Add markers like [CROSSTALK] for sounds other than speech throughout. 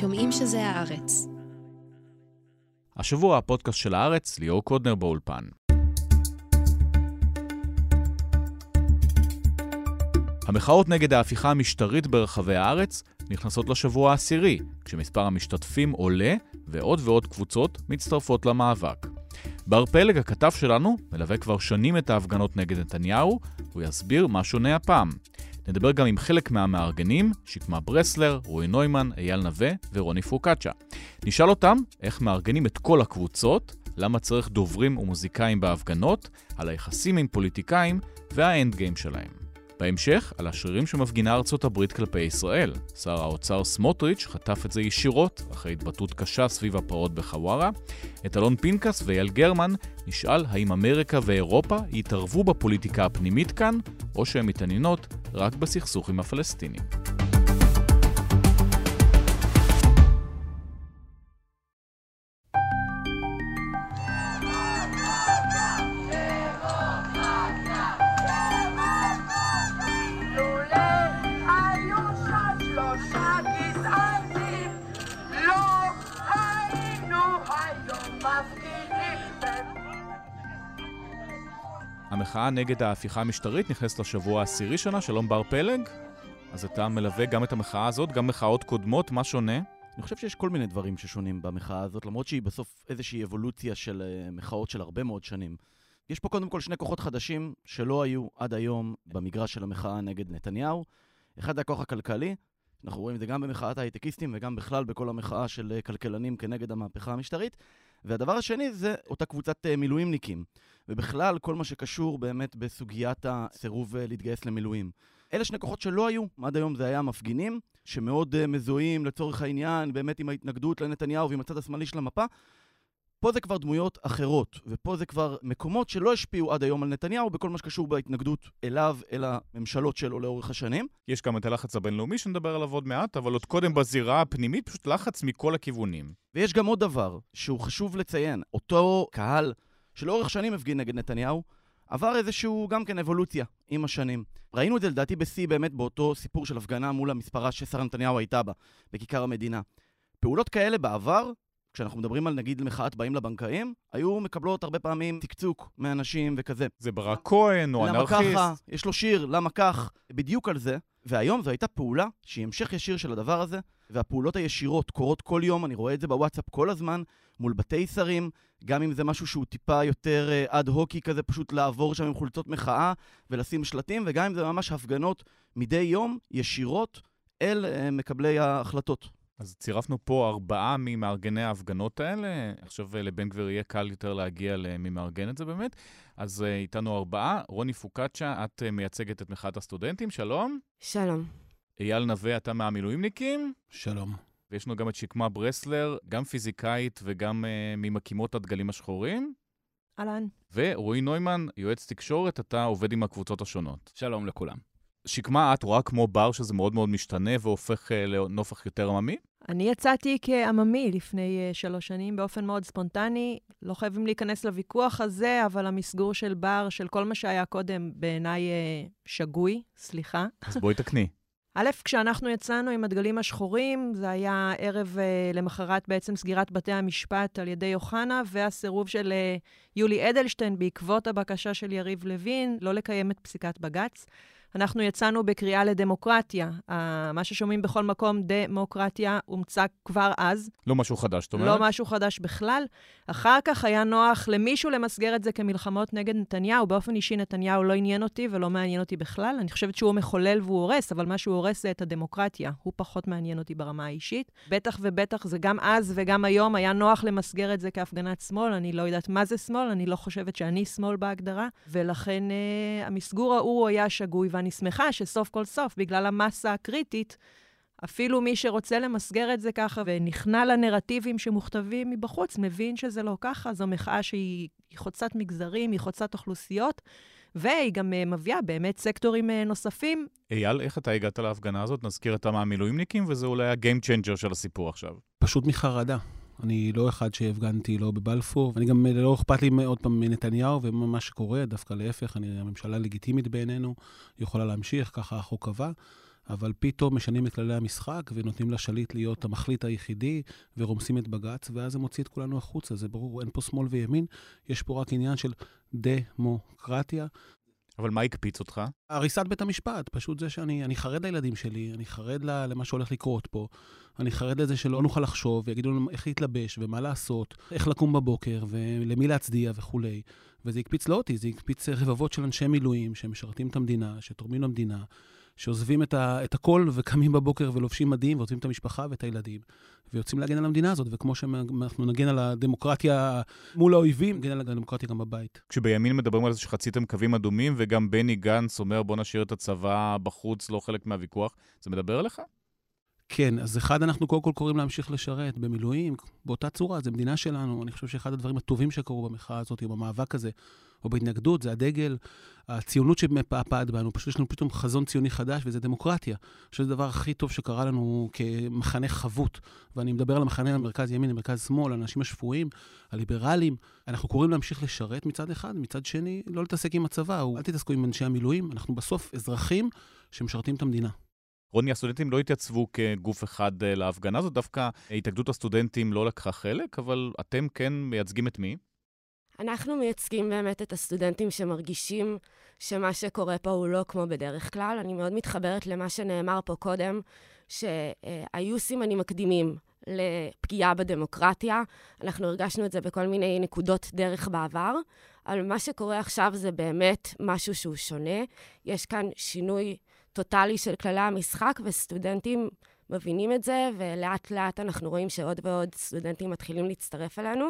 שומעים שזה הארץ. השבוע הפודקאסט של הארץ, ליאור קודנר באולפן. המחאות נגד ההפיכה המשטרית ברחבי הארץ נכנסות לשבוע העשירי, כשמספר המשתתפים עולה ועוד ועוד קבוצות מצטרפות למאבק. בר פלג, הכתב שלנו, מלווה כבר שנים את ההפגנות נגד נתניהו, הוא יסביר מה שונה הפעם. נדבר גם עם חלק מהמארגנים, שקמה ברסלר, רועי נוימן, אייל נווה ורוני פרוקצ'ה. נשאל אותם איך מארגנים את כל הקבוצות, למה צריך דוברים ומוזיקאים בהפגנות, על היחסים עם פוליטיקאים והאנד גיים שלהם. בהמשך, על השרירים שמפגינה ארצות הברית כלפי ישראל. שר האוצר סמוטריץ' חטף את זה ישירות, אחרי התבטאות קשה סביב הפרעות בחווארה. את אלון פינקס ואייל גרמן נשאל האם אמריקה ואירופה יתערבו בפוליטיקה הפנימית כאן, או שהן מתעניינות רק בסכסוך עם הפלסטינים. המחאה נגד ההפיכה המשטרית נכנסת לשבוע העשירי שנה, שלום בר פלג. אז אתה מלווה גם את המחאה הזאת, גם מחאות קודמות, מה שונה? אני חושב שיש כל מיני דברים ששונים במחאה הזאת, למרות שהיא בסוף איזושהי אבולוציה של uh, מחאות של הרבה מאוד שנים. יש פה קודם כל שני כוחות חדשים שלא היו עד היום במגרש של המחאה נגד נתניהו. אחד זה הכוח הכלכלי, אנחנו רואים את זה גם במחאת ההייטקיסטים וגם בכלל בכל המחאה של uh, כלכלנים כנגד המהפכה המשטרית. והדבר השני זה אותה קבוצת uh, מילואימניקים. ובכלל כל מה שקשור באמת בסוגיית הסירוב אה, להתגייס למילואים. אלה שני כוחות שלא היו, עד היום זה היה מפגינים, שמאוד uh, מזוהים לצורך העניין, באמת עם ההתנגדות לנתניהו ועם הצד השמאלי של המפה. פה זה כבר דמויות אחרות, ופה זה כבר מקומות שלא השפיעו עד היום על נתניהו בכל מה שקשור בהתנגדות אליו, אל הממשלות שלו לאורך השנים. יש גם את הלחץ הבינלאומי שנדבר עליו עוד מעט, אבל עוד קודם בזירה הפנימית, פשוט לחץ מכל הכיוונים. ויש גם עוד דבר שהוא חשוב לציין. אותו קהל שלאורך שנים הפגין נגד נתניהו, עבר איזשהו גם כן אבולוציה עם השנים. ראינו את זה לדעתי בשיא באמת באותו סיפור של הפגנה מול המספרה ששרה נתניהו הייתה בה, בכיכר המדינה. פעולות כאלה בעבר, כשאנחנו מדברים על נגיד מחאת באים לבנקאים, היו מקבלות הרבה פעמים תקצוק מאנשים וכזה. זה ברק כהן או אנרכיסט. למה ככה? יש לו שיר, למה כך? בדיוק על זה. והיום זו הייתה פעולה שהיא המשך ישיר של הדבר הזה, והפעולות הישירות קורות כל יום, אני רואה את זה בוואטסאפ כל הזמן, מול בתי שרים, גם אם זה משהו שהוא טיפה יותר אד אה, הוקי כזה, פשוט לעבור שם עם חולצות מחאה ולשים שלטים, וגם אם זה ממש הפגנות מדי יום, ישירות, אל uh, מקבלי ההחלטות. אז צירפנו פה ארבעה ממארגני ההפגנות האלה. עכשיו אה, לבן גביר יהיה קל יותר להגיע למי מארגן את זה באמת. אז uh, איתנו ארבעה. רוני פוקצ'ה, את uh, מייצגת את מחאת הסטודנטים, שלום. שלום. אייל נווה, אתה מהמילואימניקים. שלום. ויש לנו גם את שקמה ברסלר, גם פיזיקאית וגם uh, ממקימות הדגלים השחורים. אהלן. ורועי נוימן, יועץ תקשורת, אתה עובד עם הקבוצות השונות. שלום לכולם. שקמה, את רואה כמו בר שזה מאוד מאוד משתנה והופך uh, לנופח יותר עממי? אני יצאתי כעממי לפני uh, שלוש שנים באופן מאוד ספונטני. לא חייבים להיכנס לוויכוח הזה, אבל המסגור של בר, של כל מה שהיה קודם, בעיניי uh, שגוי, סליחה. אז בואי תקני. [LAUGHS] א', כשאנחנו יצאנו עם הדגלים השחורים, זה היה ערב uh, למחרת בעצם סגירת בתי המשפט על ידי אוחנה, והסירוב של uh, יולי אדלשטיין בעקבות הבקשה של יריב לוין לא לקיים את פסיקת בג"ץ. אנחנו יצאנו בקריאה לדמוקרטיה. מה ששומעים בכל מקום, דמוקרטיה, הומצא כבר אז. לא משהו חדש, זאת אומרת? לא משהו חדש בכלל. אחר כך היה נוח למישהו למסגר את זה כמלחמות נגד נתניהו. באופן אישי, נתניהו לא עניין אותי ולא מעניין אותי בכלל. אני חושבת שהוא מחולל והוא הורס, אבל מה שהוא הורס זה את הדמוקרטיה. הוא פחות מעניין אותי ברמה האישית. בטח ובטח, זה גם אז וגם היום היה נוח למסגר את זה כהפגנת שמאל. אני לא יודעת מה זה שמאל, אני לא חושבת שאני שמאל בהגדרה, ולכן uh, המסגור ההוא היה שגוי, ואני שמחה שסוף כל סוף, בגלל המסה הקריטית, אפילו מי שרוצה למסגר את זה ככה ונכנע לנרטיבים שמוכתבים מבחוץ, מבין שזה לא ככה. זו מחאה שהיא חוצת מגזרים, היא חוצת אוכלוסיות, והיא גם uh, מביאה באמת סקטורים uh, נוספים. אייל, איך אתה הגעת להפגנה הזאת? נזכיר אתה מהמילואימניקים, וזה אולי ה-game changer של הסיפור עכשיו. פשוט מחרדה. אני לא אחד שהפגנתי לא בבלפור, ואני גם לא אכפת לי עוד פעם מנתניהו ומה שקורה, דווקא להפך, אני, הממשלה לגיטימית בעינינו, יכולה להמשיך, ככה החוק קבע. אבל פתאום משנים את כללי המשחק ונותנים לשליט להיות המחליט היחידי ורומסים את בג"ץ, ואז זה מוציא את כולנו החוצה, זה ברור, אין פה שמאל וימין, יש פה רק עניין של דמוקרטיה. אבל מה הקפיץ אותך? הריסת בית המשפט, פשוט זה שאני חרד לילדים שלי, אני חרד למה שהולך לקרות פה. אני חרד לזה שלא נוכל לחשוב, ויגידו לנו איך להתלבש ומה לעשות, איך לקום בבוקר ולמי להצדיע וכולי. וזה הקפיץ לא אותי, זה הקפיץ רבבות של אנשי מילואים שמשרתים את המדינה, שתורמים למדינה, שעוזבים את, ה, את הכל וקמים בבוקר ולובשים מדים ועוזבים את המשפחה ואת הילדים, ויוצאים להגן על המדינה הזאת, וכמו שאנחנו נגן על הדמוקרטיה מול האויבים, נגן על הדמוקרטיה גם בבית. כשבימין מדברים על זה שחציתם קווים אדומים, וגם בני גנץ אומר בוא נשאיר את הצבא בחוץ, לא חלק מהוויכוח, זה מדבר אליך? כן, אז אחד, אנחנו קודם כל קוראים להמשיך לשרת במילואים, באותה צורה, זו מדינה שלנו. אני חושב שאחד הדברים הטובים שקרו במחאה הזאת, במאבק הזה, או בהתנגדות, זה הדגל, הציונות שמפעפעת בנו. פשוט יש לנו פתאום חזון ציוני חדש, וזה דמוקרטיה. אני חושב שזה הדבר הכי טוב שקרה לנו כמחנה חבוט. ואני מדבר על המחנה המרכז ימין, המרכז שמאל, האנשים השפויים, הליברלים. אנחנו קוראים להמשיך לשרת מצד אחד, מצד שני, לא להתעסק עם הצבא, אל תתעסקו עם אנשי המילואים. אנחנו בסוף אזרחים שמשרתים את המדינה. רוני, הסטודנטים לא התייצבו כגוף אחד אה, להפגנה הזאת, דווקא התאגדות הסטודנטים לא לקחה חלק, אבל אתם כן מייצגים את מי? אנחנו מייצגים באמת את הסטודנטים שמרגישים שמה שקורה פה הוא לא כמו בדרך כלל. אני מאוד מתחברת למה שנאמר פה קודם, שהיו סימנים מקדימים לפגיעה בדמוקרטיה. אנחנו הרגשנו את זה בכל מיני נקודות דרך בעבר, אבל מה שקורה עכשיו זה באמת משהו שהוא שונה. יש כאן שינוי טוטאלי של כללי המשחק, וסטודנטים מבינים את זה, ולאט לאט אנחנו רואים שעוד ועוד סטודנטים מתחילים להצטרף אלינו.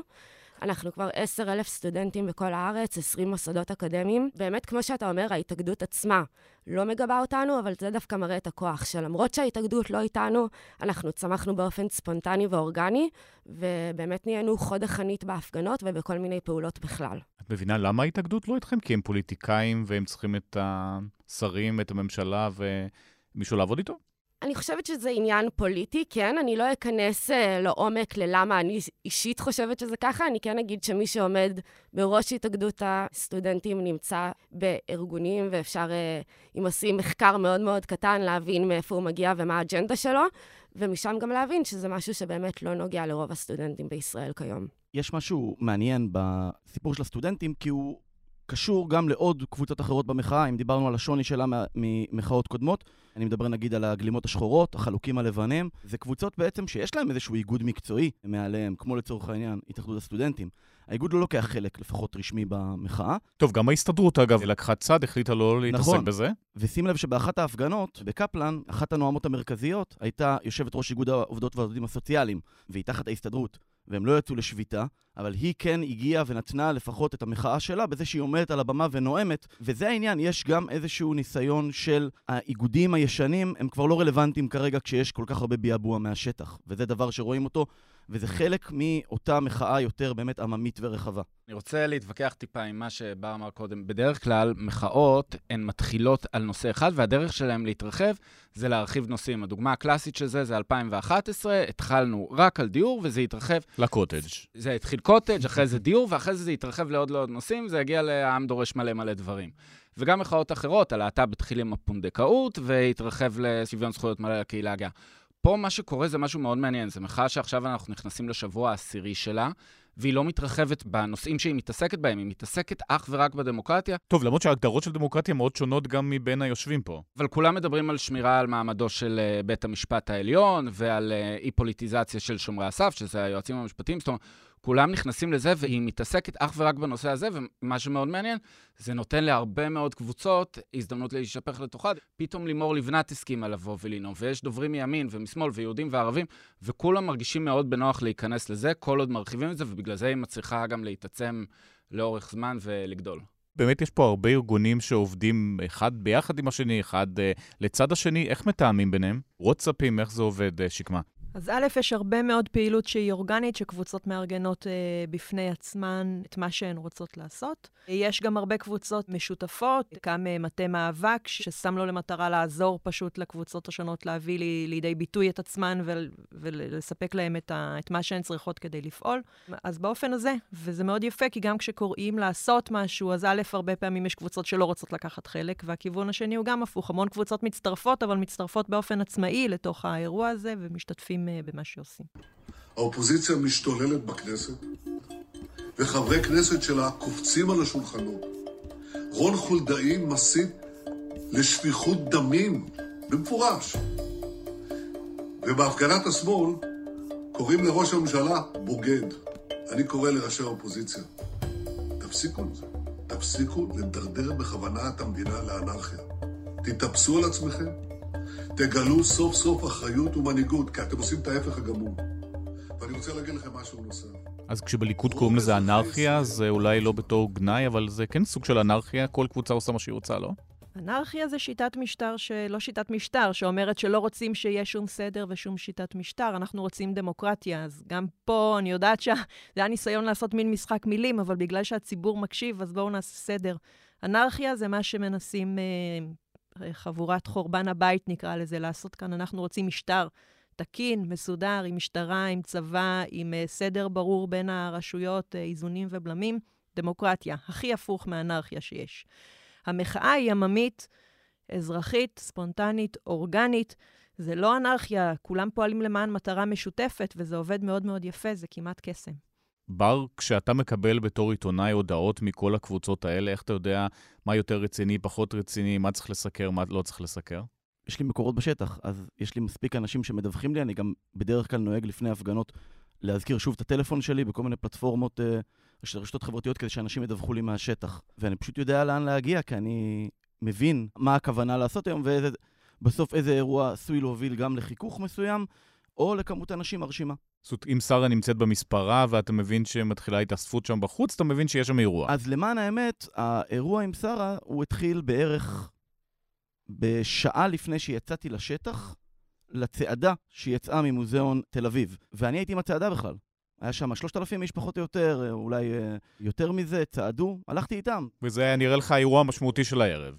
אנחנו כבר עשר אלף סטודנטים בכל הארץ, עשרים מוסדות אקדמיים. באמת, כמו שאתה אומר, ההתאגדות עצמה לא מגבה אותנו, אבל זה דווקא מראה את הכוח שלמרות שההתאגדות לא איתנו, אנחנו צמחנו באופן ספונטני ואורגני, ובאמת נהיינו חוד החנית בהפגנות ובכל מיני פעולות בכלל. את מבינה למה ההתאגדות לא איתכם? כי הם פוליטיקאים והם צריכים את השרים, את הממשלה ומישהו לעבוד איתו? אני חושבת שזה עניין פוליטי, כן. אני לא אכנס uh, לעומק ללמה אני אישית חושבת שזה ככה. אני כן אגיד שמי שעומד בראש התאגדות הסטודנטים נמצא בארגונים, ואפשר, uh, אם עושים מחקר מאוד מאוד קטן, להבין מאיפה הוא מגיע ומה האג'נדה שלו, ומשם גם להבין שזה משהו שבאמת לא נוגע לרוב הסטודנטים בישראל כיום. יש משהו מעניין בסיפור של הסטודנטים, כי הוא קשור גם לעוד קבוצות אחרות במחאה, אם דיברנו על השוני שלה ממחאות קודמות. אני מדבר נגיד על הגלימות השחורות, החלוקים הלבנים. זה קבוצות בעצם שיש להם איזשהו איגוד מקצועי מעליהם, כמו לצורך העניין התאחדות הסטודנטים. האיגוד לא לוקח חלק, לפחות רשמי, במחאה. טוב, גם ההסתדרות, אגב, לקחה צד, החליטה לא להתעסק נכון. בזה. ושים לב שבאחת ההפגנות, בקפלן, אחת הנואמות המרכזיות הייתה יושבת ראש איגוד העובדות והעובדים הסוציאליים, והיא תחת ההסתדרות. והם לא יצאו לשביתה, אבל היא כן הגיעה ונתנה לפחות את המחאה שלה בזה שהיא עומדת על הבמה ונואמת, וזה העניין, יש גם איזשהו ניסיון של האיגודים הישנים, הם כבר לא רלוונטיים כרגע כשיש כל כך הרבה ביעבוע מהשטח, וזה דבר שרואים אותו וזה חלק מאותה מחאה יותר באמת עממית ורחבה. אני רוצה להתווכח טיפה עם מה שבר אמר קודם. בדרך כלל, מחאות הן מתחילות על נושא אחד, והדרך שלהן להתרחב זה להרחיב נושאים. הדוגמה הקלאסית של זה זה 2011, התחלנו רק על דיור, וזה התרחב... לקוטג'. זה התחיל קוטג', אחרי זה דיור, ואחרי זה זה התרחב לעוד לעוד נושאים, זה הגיע לעם דורש מלא מלא דברים. וגם מחאות אחרות, הלהט"ב התחיל עם הפונדקאות, והתרחב לשוויון זכויות מלא לקהילה הגאה. פה מה שקורה זה משהו מאוד מעניין, זו מחאה שעכשיו אנחנו נכנסים לשבוע העשירי שלה, והיא לא מתרחבת בנושאים שהיא מתעסקת בהם, היא מתעסקק אך ורק בדמוקרטיה. טוב, למרות שההגדרות של דמוקרטיה מאוד שונות גם מבין היושבים פה. אבל כולם מדברים על שמירה על מעמדו של uh, בית המשפט העליון, ועל uh, אי-פוליטיזציה של שומרי הסף, שזה היועצים המשפטיים, זאת אומרת, כולם נכנסים לזה, והיא מתעסקת אך ורק בנושא הזה, ומה שמאוד מעניין, זה נותן להרבה מאוד קבוצות הזדמנות להישפך לתוכה. פתאום לימור לבנת הסכימה לבוא ולנאום, ויש דוברים מימין ומשמאל ויהודים וערבים, וכולם מרגישים מאוד בנוח להיכנס לזה, כל עוד מרחיבים את זה, ובגלל זה היא מצליחה גם להתעצם לאורך זמן ולגדול. באמת יש פה הרבה ארגונים שעובדים אחד ביחד עם השני, אחד uh, לצד השני. איך מתאמים ביניהם? וואטסאפים, איך זה עובד, uh, שקמה? אז א', יש הרבה מאוד פעילות שהיא אורגנית, שקבוצות מארגנות אה, בפני עצמן את מה שהן רוצות לעשות. יש גם הרבה קבוצות משותפות, קם אה, מטה מאבק, ששם לו למטרה לעזור פשוט לקבוצות השונות להביא לי, לידי ביטוי את עצמן ול, ולספק להן את, ה, את מה שהן צריכות כדי לפעול. אז באופן הזה, וזה מאוד יפה, כי גם כשקוראים לעשות משהו, אז א', הרבה פעמים יש קבוצות שלא רוצות לקחת חלק, והכיוון השני הוא גם הפוך. המון קבוצות מצטרפות, אבל מצטרפות באופן עצמאי לתוך האירוע הזה, ומשתתפים אה, במה שעושים. האופוזיציה משתוללת בכנסת, וחברי כנסת שלה קופצים על השולחנות. רון חולדאי מסית לשפיכות דמים, במפורש. ובהפגנת השמאל קוראים לראש הממשלה בוגד. אני קורא לראשי האופוזיציה, תפסיקו עם זה. תפסיקו לדרדר בכוונה את המדינה לאנרכיה. תתאפסו על עצמכם, תגלו סוף סוף אחריות ומנהיגות, כי אתם עושים את ההפך הגמור. ואני רוצה להגיד לכם משהו נוסף. אז כשבליכוד קוראים לזה אנרכיה, זה אולי לא בתור גנאי, אבל זה כן סוג של אנרכיה, כל קבוצה עושה מה שהיא רוצה, לא? אנרכיה זה שיטת משטר, לא שיטת משטר, שאומרת שלא רוצים שיהיה שום סדר ושום שיטת משטר, אנחנו רוצים דמוקרטיה. אז גם פה אני יודעת שזה היה ניסיון לעשות מין משחק מילים, אבל בגלל שהציבור מקשיב, אז בואו נעשה סדר. אנרכיה זה מה שמנסים אה, חבורת חורבן הבית, נקרא לזה, לעשות כאן. אנחנו רוצים משטר תקין, מסודר, עם משטרה, עם צבא, עם uh, סדר ברור בין הרשויות, uh, איזונים ובלמים. דמוקרטיה, הכי הפוך מאנרכיה שיש. המחאה היא עממית, אזרחית, ספונטנית, אורגנית. זה לא אנרכיה, כולם פועלים למען מטרה משותפת, וזה עובד מאוד מאוד יפה, זה כמעט קסם. בר, כשאתה מקבל בתור עיתונאי הודעות מכל הקבוצות האלה, איך אתה יודע מה יותר רציני, פחות רציני, מה צריך לסקר, מה לא צריך לסקר? יש לי מקורות בשטח, אז יש לי מספיק אנשים שמדווחים לי, אני גם בדרך כלל נוהג לפני הפגנות להזכיר שוב את הטלפון שלי בכל מיני פלטפורמות אה, של רשתות חברתיות כדי שאנשים ידווחו לי מהשטח. ואני פשוט יודע לאן להגיע, כי אני מבין מה הכוונה לעשות היום, ובסוף איזה אירוע עשוי להוביל גם לחיכוך מסוים, או לכמות אנשים מרשימה. זאת אומרת, אם שרה נמצאת במספרה ואתה מבין שמתחילה התאספות שם בחוץ, אתה מבין שיש שם אירוע. אז למען האמת, האירוע עם שרה, הוא התחיל בערך בשעה לפני שיצאתי לשטח, לצעדה שיצאה ממוזיאון תל אביב. ואני הייתי עם הצעדה בכלל. היה שם 3,000 איש פחות או יותר, אולי אה, יותר מזה, צעדו, הלכתי איתם. וזה היה נראה לך האירוע המשמעותי של הערב.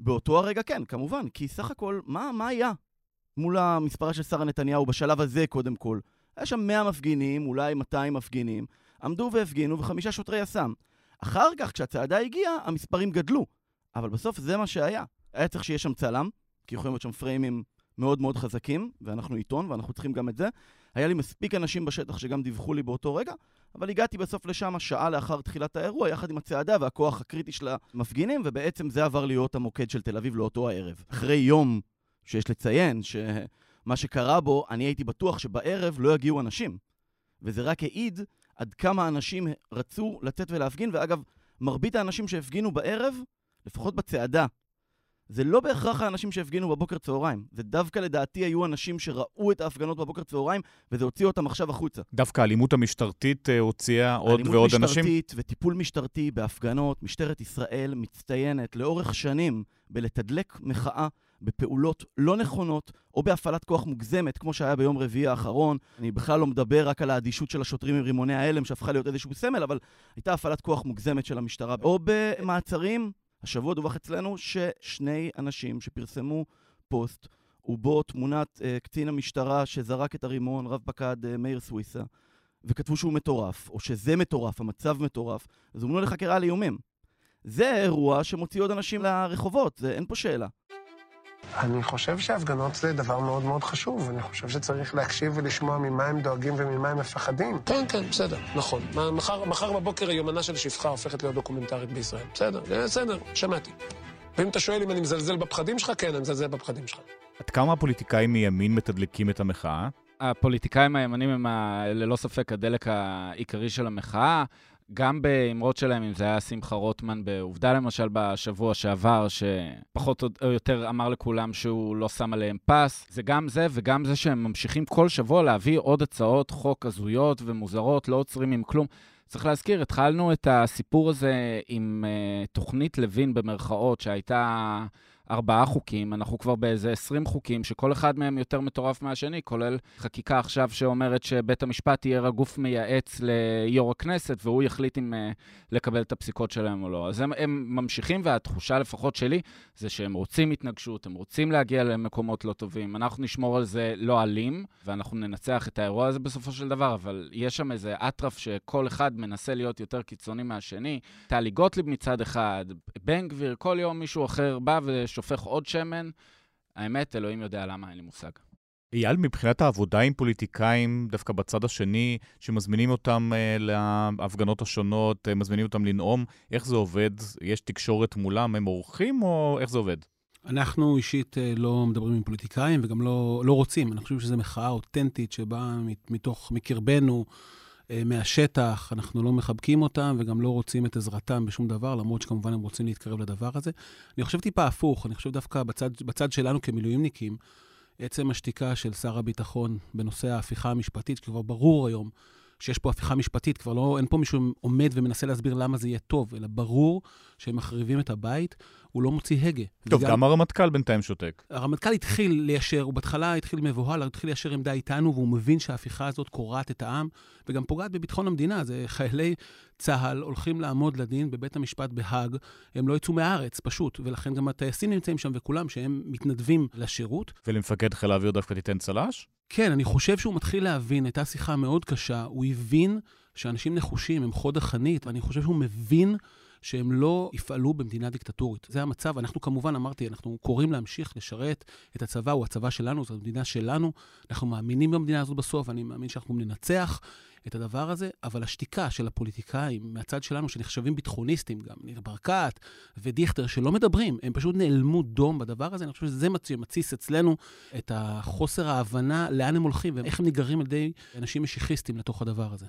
באותו הרגע כן, כמובן, כי סך הכל, מה, מה היה מול המספרה של שרה נתניהו בשלב הזה קודם כל? היה שם 100 מפגינים, אולי 200 מפגינים, עמדו והפגינו וחמישה שוטרי יס"מ. אחר כך, כשהצעדה הגיעה, המספרים גדלו. אבל בסוף זה מה שהיה. היה צריך שיהיה שם צלם, כי יכולים להיות שם פריימים מאוד מאוד חזקים, ואנחנו עיתון, ואנחנו צריכים גם את זה. היה לי מספיק אנשים בשטח שגם דיווחו לי באותו רגע, אבל הגעתי בסוף לשם שעה לאחר תחילת האירוע, יחד עם הצעדה והכוח הקריטי של המפגינים, ובעצם זה עבר להיות המוקד של תל אביב לאותו הערב. אחרי יום שיש לציין שמה שקרה בו, אני הייתי בטוח שבערב לא יגיעו אנשים. וזה רק העיד עד כמה אנשים רצו לצאת ולהפגין, ואגב, מרבית האנשים שהפגינו בערב, לפחות בצעדה זה לא בהכרח האנשים שהפגינו בבוקר צהריים. זה דווקא לדעתי היו אנשים שראו את ההפגנות בבוקר צהריים, וזה הוציא אותם עכשיו החוצה. דווקא האלימות המשטרתית אה, הוציאה עוד ועוד אנשים? אלימות משטרתית וטיפול משטרתי בהפגנות, משטרת ישראל מצטיינת לאורך שנים בלתדלק מחאה בפעולות לא נכונות, או בהפעלת כוח מוגזמת, כמו שהיה ביום רביעי האחרון. אני בכלל לא מדבר רק על האדישות של השוטרים עם רימוני ההלם, שהפכה להיות איזשהו סמל, אבל הייתה הפעלת כוח מוגזמת של המשטרה. או במעצרים השבוע דווח אצלנו ששני אנשים שפרסמו פוסט ובו תמונת uh, קצין המשטרה שזרק את הרימון, רב פקד uh, מאיר סוויסה, וכתבו שהוא מטורף, או שזה מטורף, המצב מטורף, אז הומנו לחקירה על איומים. זה אירוע שמוציא עוד אנשים לרחובות, זה, אין פה שאלה. אני חושב שהפגנות זה דבר מאוד מאוד חשוב. אני חושב שצריך להקשיב ולשמוע ממה הם דואגים וממה הם מפחדים. כן, כן, בסדר, נכון. מחר, מחר בבוקר היומנה של שפחה הופכת להיות דוקומנטרית בישראל. בסדר, בסדר, שמעתי. ואם אתה שואל אם אני מזלזל בפחדים שלך, כן, אני מזלזל בפחדים שלך. עד כמה הפוליטיקאים מימין מתדלקים את המחאה? הפוליטיקאים הימנים הם ללא ספק הדלק העיקרי של המחאה. גם באמרות שלהם, אם זה היה שמחה רוטמן בעובדה למשל בשבוע שעבר, שפחות או יותר אמר לכולם שהוא לא שם עליהם פס, זה גם זה וגם זה שהם ממשיכים כל שבוע להביא עוד הצעות חוק הזויות ומוזרות, לא עוצרים עם כלום. צריך להזכיר, התחלנו את הסיפור הזה עם uh, תוכנית לוין במרכאות, שהייתה ארבעה חוקים, אנחנו כבר באיזה עשרים חוקים, שכל אחד מהם יותר מטורף מהשני, כולל חקיקה עכשיו שאומרת שבית המשפט יהיה גוף מייעץ ליו"ר הכנסת, והוא יחליט אם uh, לקבל את הפסיקות שלהם או לא. אז הם, הם ממשיכים, והתחושה לפחות שלי, זה שהם רוצים התנגשות, הם רוצים להגיע למקומות לא טובים. אנחנו נשמור על זה לא אלים, ואנחנו ננצח את האירוע הזה בסופו של דבר, אבל יש שם איזה אטרף שכל אחד מנסה להיות יותר קיצוני מהשני. טלי גוטליב מצד אחד, בן גביר, כל יום מישהו אחר בא ושופך עוד שמן. האמת, אלוהים יודע למה, אין לי מושג. אייל, מבחינת העבודה עם פוליטיקאים, דווקא בצד השני, שמזמינים אותם uh, להפגנות השונות, uh, מזמינים אותם לנאום, איך זה עובד? יש תקשורת מולם, הם אורחים, או איך זה עובד? אנחנו אישית uh, לא מדברים עם פוליטיקאים וגם לא, לא רוצים. אני חושב שזו מחאה אותנטית שבאה מתוך, מקרבנו. אה, מהשטח, אנחנו לא מחבקים אותם וגם לא רוצים את עזרתם בשום דבר, למרות שכמובן הם רוצים להתקרב לדבר הזה. אני חושב טיפה הפוך, אני חושב דווקא בצד, בצד שלנו כמילואימניקים, עצם השתיקה של שר הביטחון בנושא ההפיכה המשפטית, שכבר ברור היום שיש פה הפיכה משפטית, כבר לא, אין פה מישהו עומד ומנסה להסביר למה זה יהיה טוב, אלא ברור שהם מחריבים את הבית, הוא לא מוציא הגה. טוב, וגם... גם הרמטכ"ל בינתיים שותק. הרמטכ"ל התחיל ליישר, הוא בהתחלה התחיל מבוהל, הוא התחיל ליישר עמדה איתנו, והוא מבין שההפיכה הזאת קורעת את העם, וגם פוגעת בביטחון המדינה. זה חיילי צה"ל הולכים לעמוד לדין בבית המשפט בהאג, הם לא יצאו מהארץ, פשוט, ולכן גם הטייסים נמצאים שם וכולם, שהם מתנדבים לשירות. ולמפקד חיל האוויר דווקא תיתן צל"ש? כן, אני חושב שהוא מתחיל להבין, הייתה שיחה מאוד קשה, הוא הבין שאנשים נחושים הם חוד החנית, ואני חושב שהוא מבין שהם לא יפעלו במדינה דיקטטורית. זה המצב. אנחנו כמובן, אמרתי, אנחנו קוראים להמשיך לשרת את הצבא, הוא הצבא שלנו, זו המדינה שלנו. אנחנו מאמינים במדינה הזאת בסוף, אני מאמין שאנחנו ננצח את הדבר הזה, אבל השתיקה של הפוליטיקאים מהצד שלנו, שנחשבים ביטחוניסטים, גם ניר ברקת ודיכטר, שלא מדברים, הם פשוט נעלמו דום בדבר הזה. אני חושב שזה מתסיס אצלנו את החוסר ההבנה לאן הם הולכים ואיך הם נגררים על ידי אנשים משיחיסטים לתוך הדבר הזה.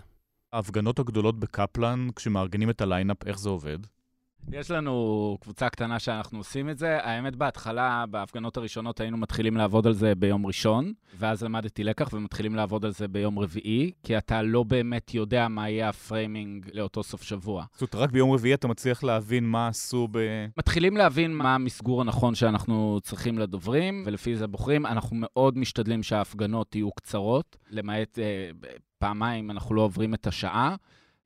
ההפגנות הגדולות בקפלן, כשמארגנים את ה line-up, איך זה עובד? יש לנו קבוצה קטנה שאנחנו עושים את זה. האמת, בהתחלה, בהפגנות הראשונות היינו מתחילים לעבוד על זה ביום ראשון, ואז למדתי לקח ומתחילים לעבוד על זה ביום רביעי, כי אתה לא באמת יודע מה יהיה ה framing לאותו סוף שבוע. זאת אומרת, רק ביום רביעי אתה מצליח להבין מה עשו ב... מתחילים להבין מה המסגור הנכון שאנחנו צריכים לדוברים, ולפי זה בוחרים. אנחנו מאוד משתדלים שההפגנות יהיו קצרות, למעט אה, פעמיים אנחנו לא עוברים את השעה.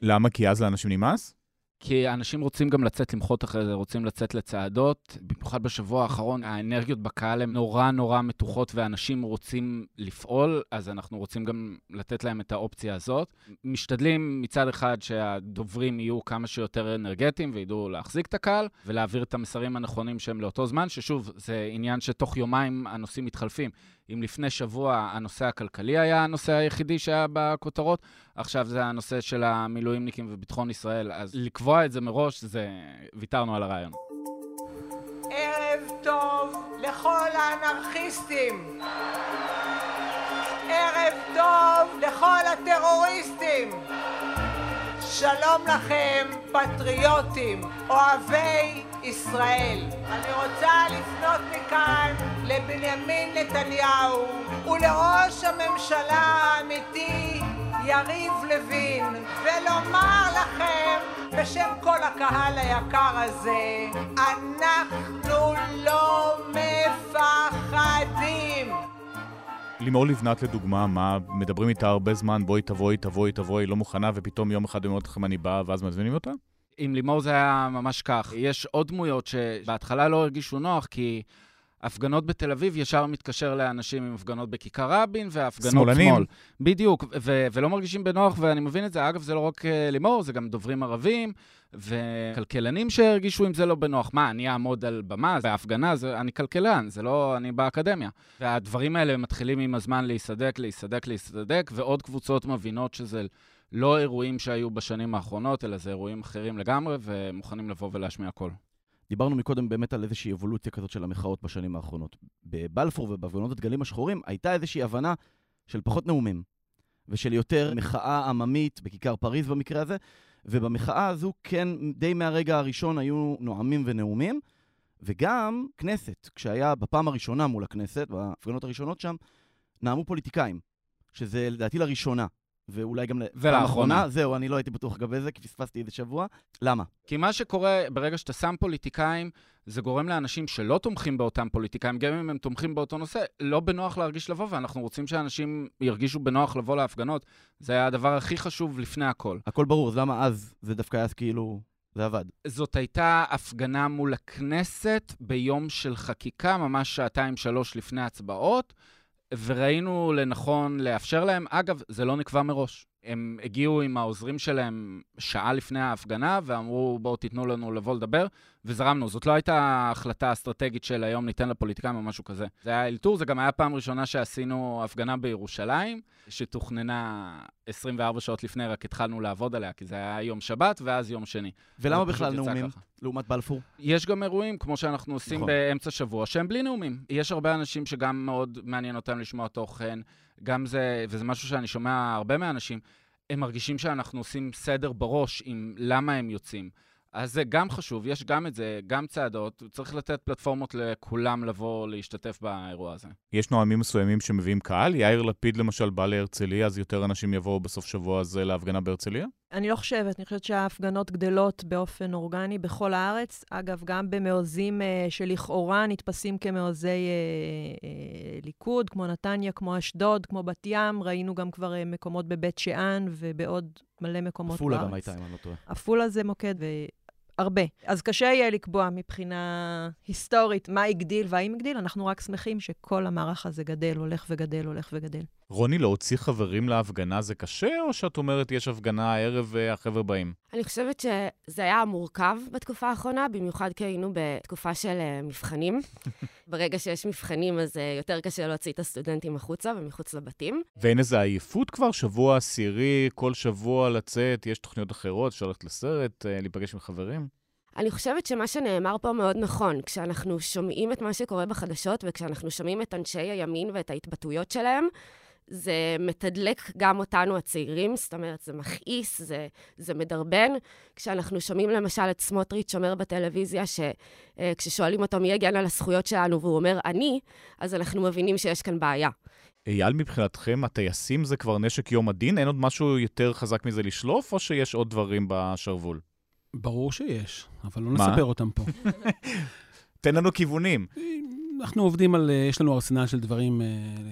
למה? כי אז לאנשים נמאס? כי אנשים רוצים גם לצאת למחות אחרי זה, רוצים לצאת לצעדות. במיוחד בשבוע האחרון, האנרגיות בקהל הן נורא נורא מתוחות, ואנשים רוצים לפעול, אז אנחנו רוצים גם לתת להם את האופציה הזאת. משתדלים מצד אחד שהדוברים יהיו כמה שיותר אנרגטיים וידעו להחזיק את הקהל, ולהעביר את המסרים הנכונים שהם לאותו זמן, ששוב, זה עניין שתוך יומיים הנושאים מתחלפים. אם לפני שבוע הנושא הכלכלי היה הנושא היחידי שהיה בכותרות, עכשיו זה הנושא של המילואימניקים וביטחון ישראל, אז לקבוע את זה מראש, זה... ויתרנו על הרעיון. ערב טוב לכל האנרכיסטים. ערב טוב לכל הטרוריסטים. שלום לכם, פטריוטים, אוהבי ישראל. אני רוצה לפנות מכאן לבנימין נתניהו ולראש הממשלה האמיתי יריב לוין ולומר לכם בשם כל הקהל היקר הזה אנחנו לא מפחדים לימור לבנת לדוגמה, מה, מדברים איתה הרבה זמן, בואי תבואי, תבואי, תבואי, לא מוכנה, ופתאום יום אחד אומרת לכם אני באה, ואז מזמינים אותה? עם לימור זה היה ממש כך. יש עוד דמויות שבהתחלה לא הרגישו נוח, כי הפגנות בתל אביב ישר מתקשר לאנשים עם הפגנות בכיכר רבין והפגנות שמאלנים. שמאל. בדיוק, ו- ולא מרגישים בנוח, ואני מבין את זה. אגב, זה לא רק אה, לימור, זה גם דוברים ערבים וכלכלנים שהרגישו עם זה לא בנוח. מה, אני אעמוד על במה בהפגנה? זה, אני כלכלן, זה לא אני באקדמיה. והדברים האלה מתחילים עם הזמן להיסדק, להיסדק, להיסדק, ועוד קבוצות מבינות שזה... לא אירועים שהיו בשנים האחרונות, אלא זה אירועים אחרים לגמרי, ומוכנים לבוא ולהשמיע קול. דיברנו מקודם באמת על איזושהי אבולוציה כזאת של המחאות בשנים האחרונות. בבלפור ובהפגנות הדגלים השחורים הייתה איזושהי הבנה של פחות נאומים, ושל יותר מחאה עממית בכיכר פריז במקרה הזה, ובמחאה הזו כן, די מהרגע הראשון היו נואמים ונאומים, וגם כנסת, כשהיה בפעם הראשונה מול הכנסת, בהפגנות הראשונות שם, נאמו פוליטיקאים, שזה לדעתי לראשונה. ואולי גם ולאחרונה. זהו, אני לא הייתי בטוח לגבי זה, כי פספסתי איזה שבוע. למה? כי מה שקורה ברגע שאתה שם פוליטיקאים, זה גורם לאנשים שלא תומכים באותם פוליטיקאים, גם אם הם תומכים באותו נושא, לא בנוח להרגיש לבוא, ואנחנו רוצים שאנשים ירגישו בנוח לבוא להפגנות. זה היה הדבר הכי חשוב לפני הכל. הכל ברור, אז למה אז זה דווקא היה כאילו... זה עבד. זאת הייתה הפגנה מול הכנסת ביום של חקיקה, ממש שעתיים-שלוש לפני הצבעות, וראינו לנכון לאפשר להם. אגב, זה לא נקבע מראש. הם הגיעו עם העוזרים שלהם שעה לפני ההפגנה, ואמרו, בואו תיתנו לנו לבוא לדבר, וזרמנו. זאת לא הייתה החלטה אסטרטגית של היום ניתן לפוליטיקאים או משהו כזה. זה היה אלתור, זה גם היה פעם ראשונה שעשינו הפגנה בירושלים, שתוכננה 24 שעות לפני, רק התחלנו לעבוד עליה, כי זה היה יום שבת ואז יום שני. ולמה בכלל נאומים? ככה. לעומת בלפור? יש גם אירועים, כמו שאנחנו עושים נכון. באמצע שבוע, שהם בלי נאומים. יש הרבה אנשים שגם מאוד מעניין אותם לשמוע תוכן, גם זה, וזה משהו שאני שומע הרבה מהאנשים, הם מרגישים שאנחנו עושים סדר בראש עם למה הם יוצאים. אז זה גם חשוב, יש גם את זה, גם צעדות, צריך לתת פלטפורמות לכולם לבוא להשתתף באירוע הזה. יש נואמים מסוימים שמביאים קהל? יאיר לפיד למשל בא להרצליה, אז יותר אנשים יבואו בסוף שבוע הזה להפגנה בהרצליה? אני לא חושבת, אני חושבת שההפגנות גדלות באופן אורגני בכל הארץ. אגב, גם במעוזים אה, שלכאורה נתפסים כמעוזי אה, אה, ליכוד, כמו נתניה, כמו אשדוד, כמו בת ים, ראינו גם כבר אה, מקומות בבית שאן ובעוד מלא מקומות עפולה בארץ. גם הייתה, אם אני לא טועה. עפולה זה מוקד, והרבה. אז קשה יהיה לקבוע מבחינה היסטורית מה הגדיל והאם הגדיל, אנחנו רק שמחים שכל המערך הזה גדל, הולך וגדל, הולך וגדל. רוני, להוציא חברים להפגנה זה קשה, או שאת אומרת יש הפגנה הערב והחבר'ה באים? אני חושבת שזה היה מורכב בתקופה האחרונה, במיוחד כי היינו בתקופה של אה, מבחנים. [LAUGHS] ברגע שיש מבחנים, אז אה, יותר קשה להוציא את הסטודנטים החוצה ומחוץ לבתים. ואין איזה עייפות כבר? שבוע עשירי, כל שבוע לצאת, יש תוכניות אחרות, אפשר ללכת לסרט, אה, להיפגש עם חברים? אני חושבת שמה שנאמר פה מאוד נכון. כשאנחנו שומעים את מה שקורה בחדשות, וכשאנחנו שומעים את אנשי הימין ואת ההתבטאויות שלהם, זה מתדלק גם אותנו הצעירים, זאת אומרת, זה מכעיס, זה, זה מדרבן. כשאנחנו שומעים למשל את סמוטריץ' אומר בטלוויזיה, שכששואלים אותו מי יגן על הזכויות שלנו, והוא אומר אני, אז אנחנו מבינים שיש כאן בעיה. אייל, מבחינתכם, הטייסים זה כבר נשק יום הדין? אין עוד משהו יותר חזק מזה לשלוף, או שיש עוד דברים בשרוול? ברור שיש, אבל לא מה? נספר אותם פה. [LAUGHS] תן לנו כיוונים. אנחנו עובדים על, אה, יש לנו ארסנל של דברים, אה,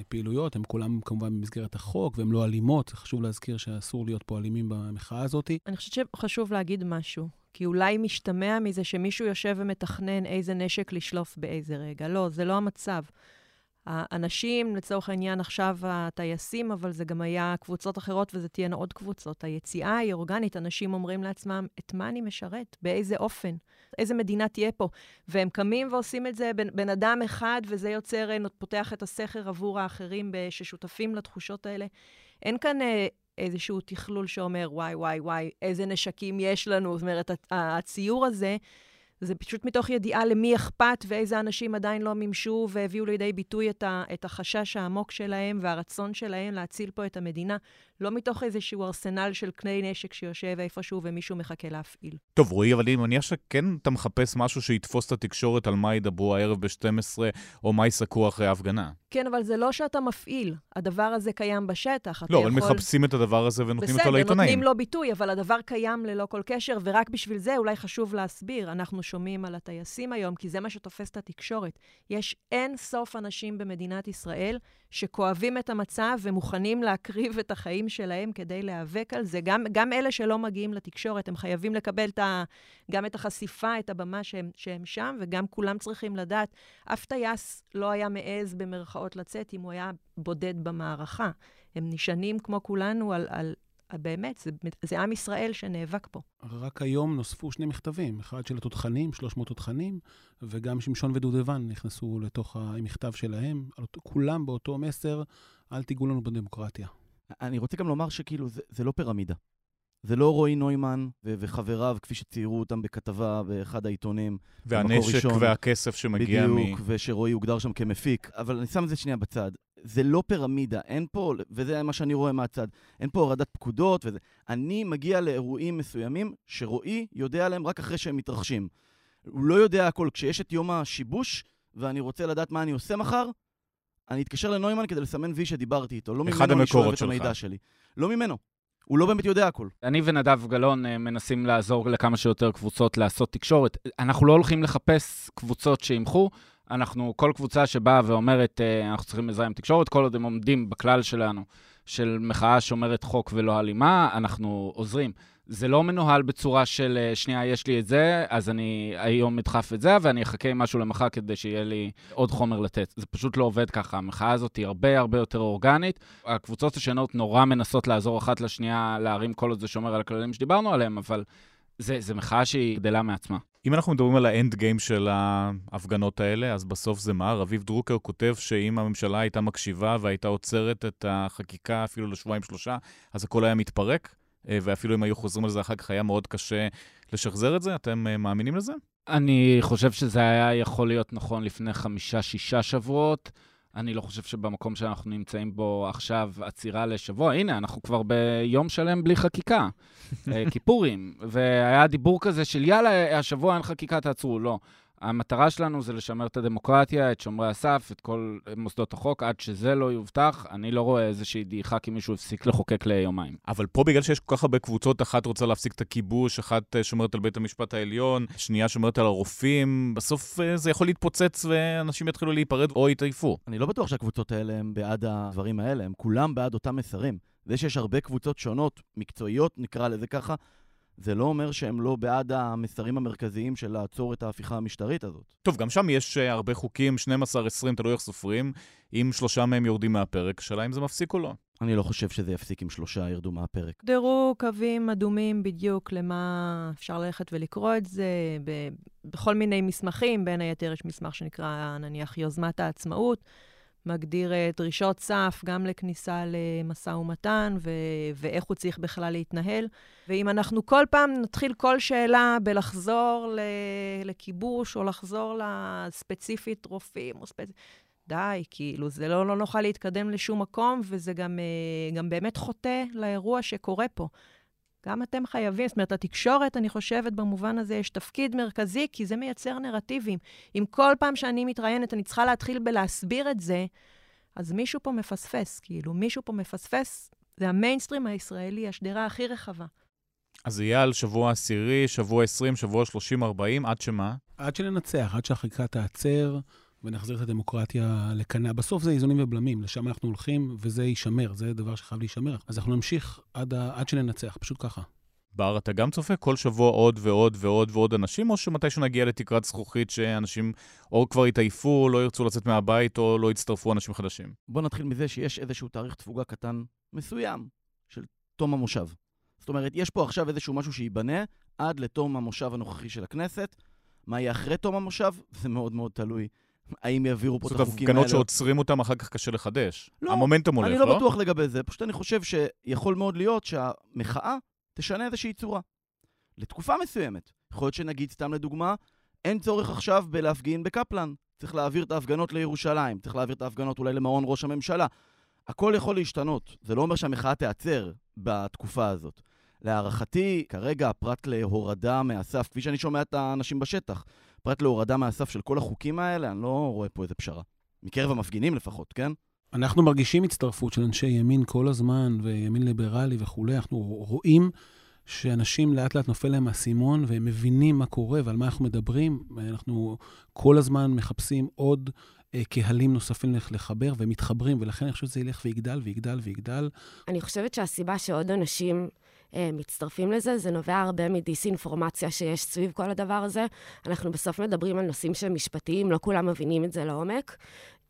פעילויות, הם כולם כמובן במסגרת החוק, והן לא אלימות. חשוב להזכיר שאסור להיות פה אלימים במחאה הזאת. אני חושבת שחשוב להגיד משהו, כי אולי משתמע מזה שמישהו יושב ומתכנן איזה נשק לשלוף באיזה רגע. לא, זה לא המצב. האנשים, לצורך העניין עכשיו הטייסים, אבל זה גם היה קבוצות אחרות וזה תהיינה עוד קבוצות. היציאה היא אורגנית, אנשים אומרים לעצמם, את מה אני משרת? באיזה אופן? איזה מדינה תהיה פה? והם קמים ועושים את זה בן, בן אדם אחד, וזה יוצר, אה, פותח את הסכר עבור האחרים ששותפים לתחושות האלה. אין כאן אה, איזשהו תכלול שאומר, וואי, וואי, וואי, איזה נשקים יש לנו. זאת אומרת, הציור הזה, זה פשוט מתוך ידיעה למי אכפת ואיזה אנשים עדיין לא מימשו והביאו לידי ביטוי את, ה, את החשש העמוק שלהם והרצון שלהם להציל פה את המדינה, לא מתוך איזשהו ארסנל של כלי נשק שיושב איפשהו ומישהו מחכה להפעיל. טוב, רועי, אבל אני מניח שכן אתה מחפש משהו שיתפוס את התקשורת על מה ידברו הערב ב-12, או מה יסקרו אחרי ההפגנה. כן, אבל זה לא שאתה מפעיל. הדבר הזה קיים בשטח. לא, אבל יכול... מחפשים את הדבר הזה ונותנים אותו בסדר, לעיתונאים. נותנים לו ביטוי, אבל הדבר קיים ללא כל קשר, ורק בשביל זה אולי חשוב להסביר. אנחנו שומעים על הטייסים היום, כי זה מה שתופס את התקשורת. יש אין סוף אנשים במדינת ישראל שכואבים את המצב ומוכנים להקריב את החיים שלהם כדי להיאבק על זה. גם, גם אלה שלא מגיעים לתקשורת, הם חייבים לקבל את ה, גם את החשיפה, את הבמה שהם, שהם שם, וגם כולם צריכים לדעת. אף טייס לא היה מעז במרכאות לצאת אם הוא היה בודד במערכה. הם נשענים כמו כולנו על, על, באמת, זה, זה עם ישראל שנאבק פה. רק היום נוספו שני מכתבים, אחד של התותחנים, 300 תותחנים, וגם שמשון ודודבן נכנסו לתוך המכתב שלהם, כולם באותו מסר, אל תיגעו לנו בדמוקרטיה. אני רוצה גם לומר שכאילו, זה, זה לא פירמידה. זה לא רועי נוימן ו- וחבריו, כפי שציירו אותם בכתבה באחד העיתונים. והנשק ראשון. והכסף שמגיע מ... בדיוק, ושרועי הוגדר שם כמפיק. אבל אני שם את זה שנייה בצד. זה לא פירמידה, אין פה, וזה מה שאני רואה מהצד, אין פה הורדת פקודות וזה. אני מגיע לאירועים מסוימים שרועי יודע עליהם רק אחרי שהם מתרחשים. הוא לא יודע הכל. כשיש את יום השיבוש, ואני רוצה לדעת מה אני עושה מחר, אני אתקשר לנוימן כדי לסמן וי שדיברתי איתו, לא ממנו אני שואב את. המידע שלי. לא ממנו. הוא לא באמת יודע הכל. אני ונדב גלאון אה, מנסים לעזור לכמה שיותר קבוצות לעשות תקשורת. אנחנו לא הולכים לחפש קבוצות שימחו, אנחנו, כל קבוצה שבאה ואומרת, אה, אנחנו צריכים עזרה עם תקשורת, כל עוד הם עומדים בכלל שלנו, של מחאה שומרת חוק ולא אלימה, אנחנו עוזרים. זה לא מנוהל בצורה של, אה, שנייה, יש לי את זה, אז אני היום אדחף את זה, ואני אחכה עם משהו למחר כדי שיהיה לי עוד חומר לתת. זה פשוט לא עובד ככה. המחאה הזאת היא הרבה הרבה יותר אורגנית. הקבוצות השונות נורא מנסות לעזור אחת לשנייה להרים כל עוד זה שומר על הכללים שדיברנו עליהם, אבל זה, זה מחאה שהיא גדלה מעצמה. אם אנחנו מדברים על האנד גיים של ההפגנות האלה, אז בסוף זה מה? רביב דרוקר כותב שאם הממשלה הייתה מקשיבה והייתה עוצרת את החקיקה אפילו לשבועיים-שלושה, אז הכל היה מתפרק, ואפילו אם היו חוזרים על זה אחר כך היה מאוד קשה לשחזר את זה. אתם אה, מאמינים לזה? אני חושב שזה היה יכול להיות נכון לפני חמישה-שישה שבועות. אני לא חושב שבמקום שאנחנו נמצאים בו עכשיו עצירה לשבוע, הנה, אנחנו כבר ביום שלם בלי חקיקה, אה, כיפורים, [LAUGHS] והיה דיבור כזה של יאללה, השבוע אין חקיקה, תעצרו. לא. המטרה שלנו זה לשמר את הדמוקרטיה, את שומרי הסף, את כל מוסדות החוק, עד שזה לא יובטח. אני לא רואה איזושהי דעיכה כי מישהו הפסיק לחוקק ליומיים. אבל פה בגלל שיש כל כך הרבה קבוצות, אחת רוצה להפסיק את הכיבוש, אחת אה, שומרת על בית המשפט העליון, שנייה שומרת על הרופאים, בסוף אה, זה יכול להתפוצץ ואנשים יתחילו להיפרד או יתעייפו. אני לא בטוח שהקבוצות האלה הם בעד הדברים האלה, הם כולם בעד אותם מסרים. זה שיש הרבה קבוצות שונות, מקצועיות, נקרא לזה ככה, זה לא אומר שהם לא בעד המסרים המרכזיים של לעצור את ההפיכה המשטרית הזאת. טוב, גם שם יש אה, הרבה חוקים, 12-20, תלוי איך סופרים. אם שלושה מהם יורדים מהפרק, שאלה אם זה מפסיק או לא. אני לא חושב שזה יפסיק אם שלושה ירדו מהפרק. הוגדרו קווים אדומים בדיוק למה אפשר ללכת ולקרוא את זה ב- בכל מיני מסמכים, בין היתר יש מסמך שנקרא נניח יוזמת העצמאות, מגדיר אה, דרישות סף גם לכניסה למשא ומתן ו- ואיך הוא צריך בכלל להתנהל. ואם אנחנו כל פעם נתחיל כל שאלה בלחזור ל- לכיבוש או לחזור לספציפית רופאים או ספציפית... די, כאילו, זה לא, לא נוכל להתקדם לשום מקום, וזה גם, אה, גם באמת חוטא לאירוע שקורה פה. גם אתם חייבים, זאת אומרת, התקשורת, אני חושבת, במובן הזה יש תפקיד מרכזי, כי זה מייצר נרטיבים. אם כל פעם שאני מתראיינת, אני צריכה להתחיל בלהסביר את זה, אז מישהו פה מפספס, כאילו, מישהו פה מפספס, זה המיינסטרים הישראלי, השדרה הכי רחבה. אז יהיה על שבוע עשירי, שבוע 20, שבוע 30-40, עד שמה? עד שננצח, עד שהחקיקה תיעצר ונחזיר את הדמוקרטיה לקנה. בסוף זה איזונים ובלמים, לשם אנחנו הולכים, וזה יישמר, זה דבר שחייב להישמר. אז אנחנו נמשיך עד, ה... עד שננצח, פשוט ככה. בר, אתה גם צופה כל שבוע עוד ועוד ועוד ועוד אנשים, או שמתישהו נגיע לתקרת זכוכית שאנשים או כבר יתעייפו, לא ירצו לצאת מהבית, או לא יצטרפו אנשים חדשים? בוא נתחיל מזה שיש איזשהו תאריך תפוגה קטן מסוים של תום המושב. זאת אומרת, יש פה עכשיו איזשהו משהו שייבנה עד לתום המושב הנוכחי של הכנסת. מה יהיה אחרי תום המושב? זה מאוד מאוד תלוי. האם יעבירו פה את זאת החוקים האלה? הפגנות שעוצרים אותם, אחר כך קשה לחדש. לא, המומנטום הולך, אני לא? לא בטוח לגבי זה, פשוט אני חושב שיכול מאוד להיות שהמחאה תשנה איזושהי צורה. לתקופה מסוימת. יכול להיות שנגיד, סתם לדוגמה, אין צורך עכשיו בלהפגין בקפלן. צריך להעביר את ההפגנות לירושלים, צריך להעביר את ההפגנות אולי למעון ראש הממשלה. הכל יכול להשתנות. זה לא אומר שהמחאה תיעצר בתקופה הזאת. להערכתי, כרגע, פרט להורדה מהסף, כפי שאני שומע את האנשים בשטח, פרט להורדה מהסף של כל החוקים האלה, אני לא רואה פה איזה פשרה. מקרב המפגינים לפחות, כן? אנחנו מרגישים הצטרפות של אנשי ימין כל הזמן, וימין ליברלי וכולי. אנחנו רואים שאנשים לאט לאט נופל להם האסימון, והם מבינים מה קורה ועל מה אנחנו מדברים. אנחנו כל הזמן מחפשים עוד אה, קהלים נוספים לח- לחבר, ומתחברים, ולכן אני חושב שזה ילך ויגדל ויגדל ויגדל. אני חושבת שהסיבה שעוד אנשים מצטרפים לזה, זה נובע הרבה מדיסאינפורמציה שיש סביב כל הדבר הזה. אנחנו בסוף מדברים על נושאים שהם משפטיים, לא כולם מבינים את זה לעומק.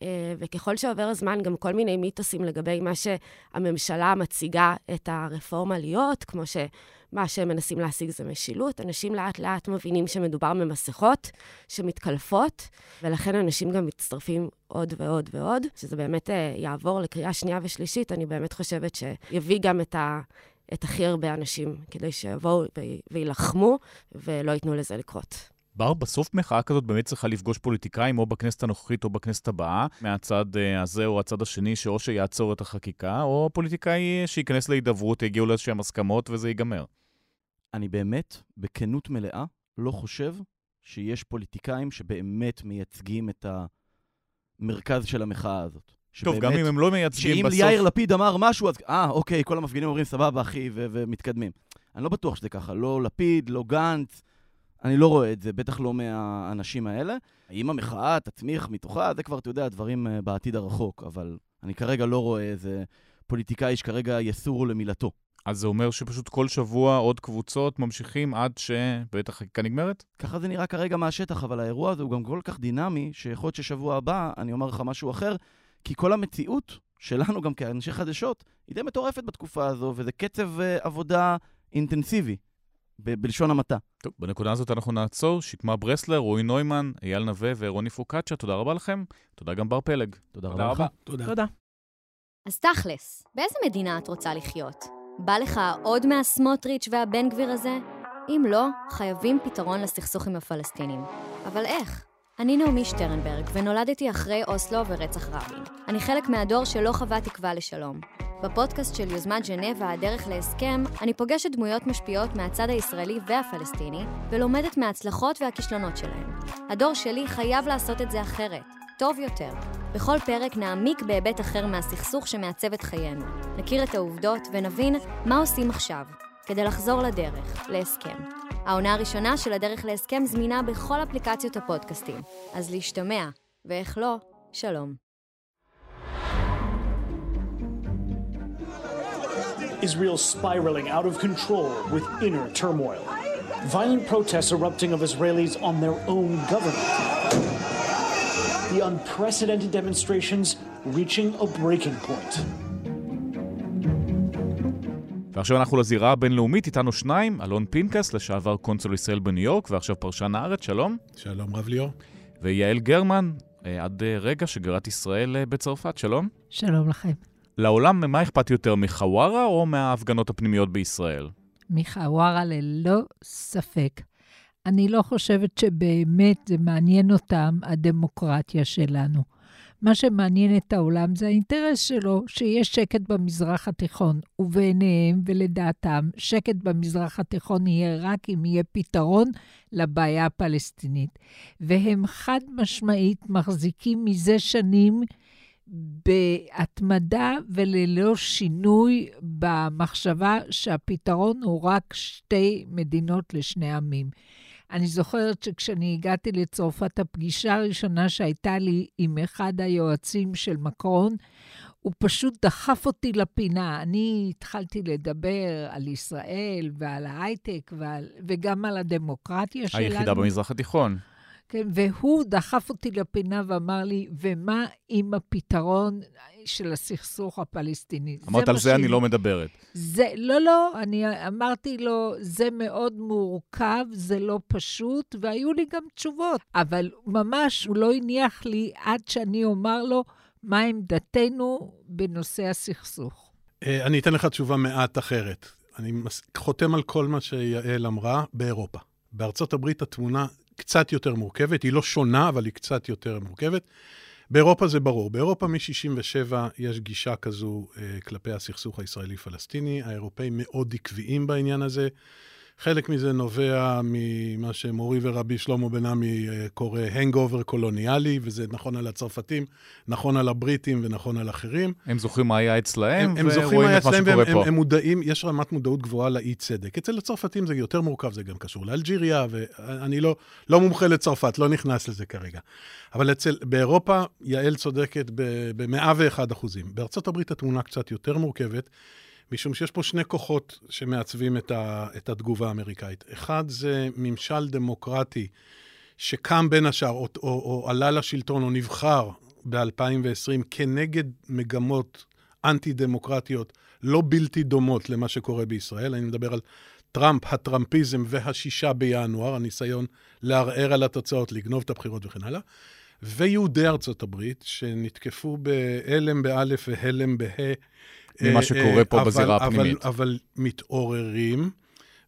אה, וככל שעובר הזמן, גם כל מיני מיתוסים לגבי מה שהממשלה מציגה את הרפורמה להיות, כמו שמה שהם מנסים להשיג זה משילות. אנשים לאט-לאט מבינים שמדובר במסכות שמתקלפות, ולכן אנשים גם מצטרפים עוד ועוד ועוד. שזה באמת אה, יעבור לקריאה שנייה ושלישית, אני באמת חושבת שיביא גם את ה... את הכי הרבה אנשים, כדי שיבואו ויילחמו ולא ייתנו לזה לקרות. בר, בסוף מחאה כזאת באמת צריכה לפגוש פוליטיקאים, או בכנסת הנוכחית או בכנסת הבאה, מהצד אה, הזה או הצד השני, שאו שיעצור את החקיקה, או פוליטיקאי שייכנס להידברות, יגיעו לאיזשהם הסכמות וזה ייגמר. אני באמת, בכנות מלאה, לא חושב שיש פוליטיקאים שבאמת מייצגים את המרכז של המחאה הזאת. טוב, גם אם הם לא מייצגים שאם בסוף... יאיר לפיד אמר משהו, אז אה, אוקיי, כל המפגינים אומרים סבבה, אחי, ו- ומתקדמים. אני לא בטוח שזה ככה, לא לפיד, לא גנץ, אני לא רואה את זה, בטח לא מהאנשים האלה. האם המחאה תצמיח מתוכה, זה כבר, אתה יודע, דברים אה, בעתיד הרחוק, אבל אני כרגע לא רואה איזה פוליטיקאי שכרגע יסור למילתו. אז זה אומר שפשוט כל שבוע עוד קבוצות ממשיכים עד שבעת החקיקה נגמרת? ככה זה נראה כרגע מהשטח, אבל האירוע הזה הוא גם כל כך דינמי, שיכול להיות ששבוע הבא אני אומר לך משהו אחר, כי כל המציאות שלנו גם כאנשי חדשות היא די מטורפת בתקופה הזו, וזה קצב uh, עבודה אינטנסיבי, ב- בלשון המעטה. טוב, בנקודה הזאת אנחנו נעצור. שקמה ברסלר, רועי נוימן, אייל נווה ורוני פוקצ'ה, תודה רבה לכם. תודה גם בר פלג. תודה תודה רבה לך. תודה. תודה. אז תכלס, באיזה מדינה את רוצה לחיות? בא לך עוד מהסמוטריץ' והבן גביר הזה? אם לא, חייבים פתרון לסכסוך עם הפלסטינים. אבל איך? אני נעמי שטרנברג, ונולדתי אחרי אוסלו ורצח רבין. אני חלק מהדור שלא חווה תקווה לשלום. בפודקאסט של יוזמת ז'נבה, הדרך להסכם, אני פוגשת דמויות משפיעות מהצד הישראלי והפלסטיני, ולומדת מההצלחות והכישלונות שלהם. הדור שלי חייב לעשות את זה אחרת, טוב יותר. בכל פרק נעמיק בהיבט אחר מהסכסוך שמעצב את חיינו. נכיר את העובדות ונבין מה עושים עכשיו, כדי לחזור לדרך, להסכם. העונה הראשונה של הדרך להסכם זמינה בכל אפליקציות הפודקאסטים, אז להשתמע, ואיך לא, שלום. Israel spiraling out of control with inner turmoil. Violent protests erupting of Israelis on their own government. The unprecedented demonstrations reaching a breaking point. ועכשיו אנחנו לזירה הבינלאומית, איתנו שניים, אלון פינקס, לשעבר קונסול ישראל בניו יורק, ועכשיו פרשן הארץ, שלום. שלום רב ליאור. ויעל גרמן, אה, עד אה, רגע שגרירת ישראל אה, בצרפת, שלום. שלום לכם. לעולם, מה אכפת יותר, מחווארה או מההפגנות הפנימיות בישראל? מחווארה ללא ספק. אני לא חושבת שבאמת זה מעניין אותם, הדמוקרטיה שלנו. מה שמעניין את העולם זה האינטרס שלו, שיש שקט במזרח התיכון. ובעיניהם ולדעתם, שקט במזרח התיכון יהיה רק אם יהיה פתרון לבעיה הפלסטינית. והם חד משמעית מחזיקים מזה שנים בהתמדה וללא שינוי במחשבה שהפתרון הוא רק שתי מדינות לשני עמים. אני זוכרת שכשאני הגעתי לצרפת, הפגישה הראשונה שהייתה לי עם אחד היועצים של מקרון, הוא פשוט דחף אותי לפינה. אני התחלתי לדבר על ישראל ועל ההייטק ועל, וגם על הדמוקרטיה שלנו. היחידה במזרח התיכון. כן, והוא דחף אותי לפינה ואמר לי, ומה עם הפתרון של הסכסוך הפלסטיני? אמרת, על זה אני לא מדברת. זה, לא, לא, אני אמרתי לו, זה מאוד מורכב, זה לא פשוט, והיו לי גם תשובות. אבל ממש הוא לא הניח לי עד שאני אומר לו מה עמדתנו בנושא הסכסוך. אני אתן לך תשובה מעט אחרת. אני חותם על כל מה שיעל אמרה באירופה. בארצות הברית התמונה קצת יותר מורכבת, היא לא שונה, אבל היא קצת יותר מורכבת. באירופה זה ברור. באירופה מ-67' יש גישה כזו אה, כלפי הסכסוך הישראלי-פלסטיני. האירופאים מאוד עקביים בעניין הזה. חלק מזה נובע ממה שמורי ורבי שלמה בן עמי קורא hangover קולוניאלי, וזה נכון על הצרפתים, נכון על הבריטים ונכון על אחרים. הם זוכרים מה היה אצלהם, הם, הם זוכרים מה היה אצלהם, והם הם, הם מודעים, יש רמת מודעות גבוהה לאי צדק. אצל הצרפתים זה יותר מורכב, זה גם קשור לאלג'יריה, ואני לא, לא מומחה לצרפת, לא נכנס לזה כרגע. אבל אצל, באירופה, יעל צודקת ב-101 אחוזים. בארצות הברית התמונה קצת יותר מורכבת. משום שיש פה שני כוחות שמעצבים את, ה, את התגובה האמריקאית. אחד זה ממשל דמוקרטי שקם בין השאר, או, או, או עלה לשלטון, או נבחר ב-2020 כנגד מגמות אנטי-דמוקרטיות לא בלתי דומות למה שקורה בישראל. אני מדבר על טראמפ, הטראמפיזם והשישה בינואר, הניסיון לערער על התוצאות, לגנוב את הבחירות וכן הלאה. ויהודי ארצות הברית, שנתקפו בהלם באלף והלם בה' ממה שקורה פה אבל, בזירה הפנימית. אבל, אבל מתעוררים,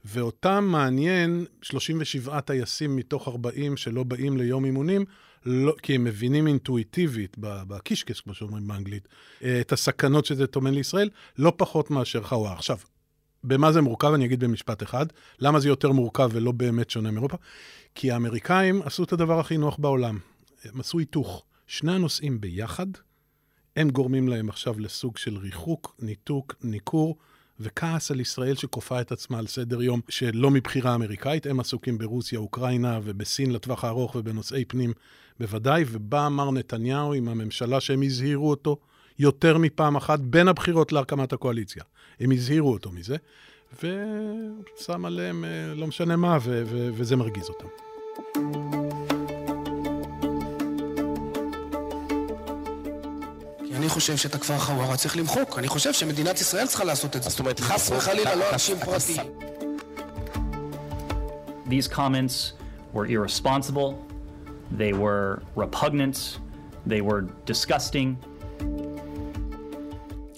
ואותם מעניין 37 טייסים מתוך 40 שלא באים ליום אימונים, לא, כי הם מבינים אינטואיטיבית, בקישקס, כמו שאומרים באנגלית, את הסכנות שזה טומן לישראל, לא פחות מאשר חוואה. עכשיו, במה זה מורכב? אני אגיד במשפט אחד. למה זה יותר מורכב ולא באמת שונה מאירופה? כי האמריקאים עשו את הדבר הכי נוח בעולם. הם עשו היתוך. שני הנושאים ביחד, הם גורמים להם עכשיו לסוג של ריחוק, ניתוק, ניכור. וכעס על ישראל שכופה את עצמה על סדר יום שלא מבחירה אמריקאית. הם עסוקים ברוסיה, אוקראינה ובסין לטווח הארוך ובנושאי פנים בוודאי. ובא מר נתניהו עם הממשלה שהם הזהירו אותו יותר מפעם אחת בין הבחירות להקמת הקואליציה. הם הזהירו אותו מזה, ושם עליהם אה, לא משנה מה, ו- ו- וזה מרגיז אותם. אני חושב שאת הכפר חווארה צריך למחוק. אני חושב שמדינת ישראל צריכה לעשות את זה. זאת אומרת, חס וחלילה, לא אנשים פרטיים. These comments were irresponsible, they were repugnant, they were disgusting.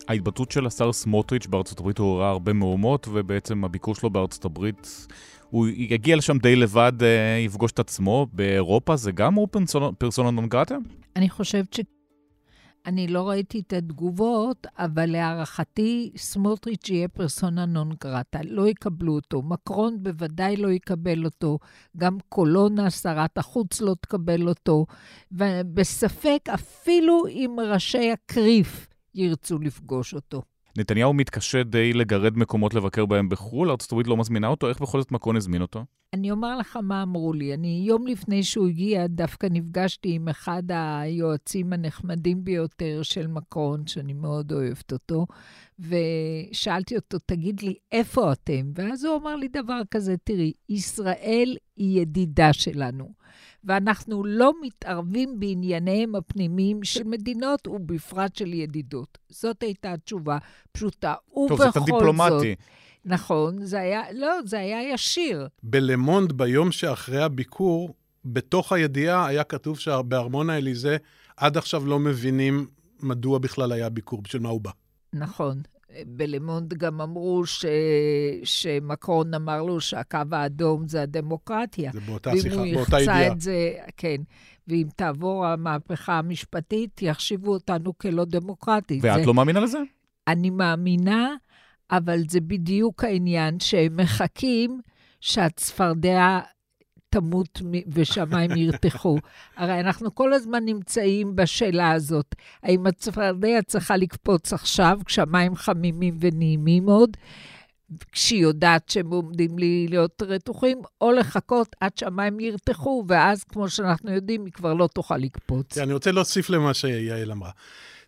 ההתבטאות של השר סמוטריץ' בארצות הברית עוררה הרבה מהומות, ובעצם הביקור שלו בארצות הברית, הוא יגיע לשם די לבד, אה, יפגוש את עצמו. באירופה זה גם הוא פרסונה נון גרטה? אני חושבת ש... אני לא ראיתי את התגובות, אבל להערכתי, סמוטריץ' יהיה פרסונה נון גרטה. לא יקבלו אותו. מקרון בוודאי לא יקבל אותו. גם קולונה, שרת החוץ, לא תקבל אותו. ובספק, אפילו אם ראשי הקריף ירצו לפגוש אותו. נתניהו מתקשה די לגרד מקומות לבקר בהם בחו"ל, ארה"ב לא מזמינה אותו, איך בכל זאת מקרון הזמין אותו? אני אומר לך מה אמרו לי. אני, יום לפני שהוא הגיע, דווקא נפגשתי עם אחד היועצים הנחמדים ביותר של מקרון, שאני מאוד אוהבת אותו, ושאלתי אותו, תגיד לי, איפה אתם? ואז הוא אמר לי דבר כזה, תראי, ישראל היא ידידה שלנו. ואנחנו לא מתערבים בענייניהם הפנימיים של מדינות, ובפרט של ידידות. זאת הייתה התשובה פשוטה. טוב, זה קצת דיפלומטי. נכון, זה היה, לא, זה היה ישיר. בלמונד, ביום שאחרי הביקור, בתוך הידיעה היה כתוב שבארמון האליזה עד עכשיו לא מבינים מדוע בכלל היה ביקור, בשביל מה הוא בא. נכון. בלמונד גם אמרו ש... שמקרון אמר לו שהקו האדום זה הדמוקרטיה. זה באותה שיחה, באותה ידיעה. ואם הוא יחצה את זה, כן. ואם תעבור המהפכה המשפטית, יחשיבו אותנו כלא דמוקרטית. ואת זה... לא מאמינה לזה? אני מאמינה, אבל זה בדיוק העניין, שהם מחכים שהצפרדע תמות ושמיים ירתחו. [LAUGHS] הרי אנחנו כל הזמן נמצאים בשאלה הזאת, האם הצפרדע צריכה לקפוץ עכשיו, כשהמים חמימים ונעימים עוד, כשהיא יודעת שהם עומדים לי להיות רתוחים, או לחכות עד שהמים ירתחו, ואז, כמו שאנחנו יודעים, היא כבר לא תוכל לקפוץ. אני רוצה להוסיף למה שיעל אמרה.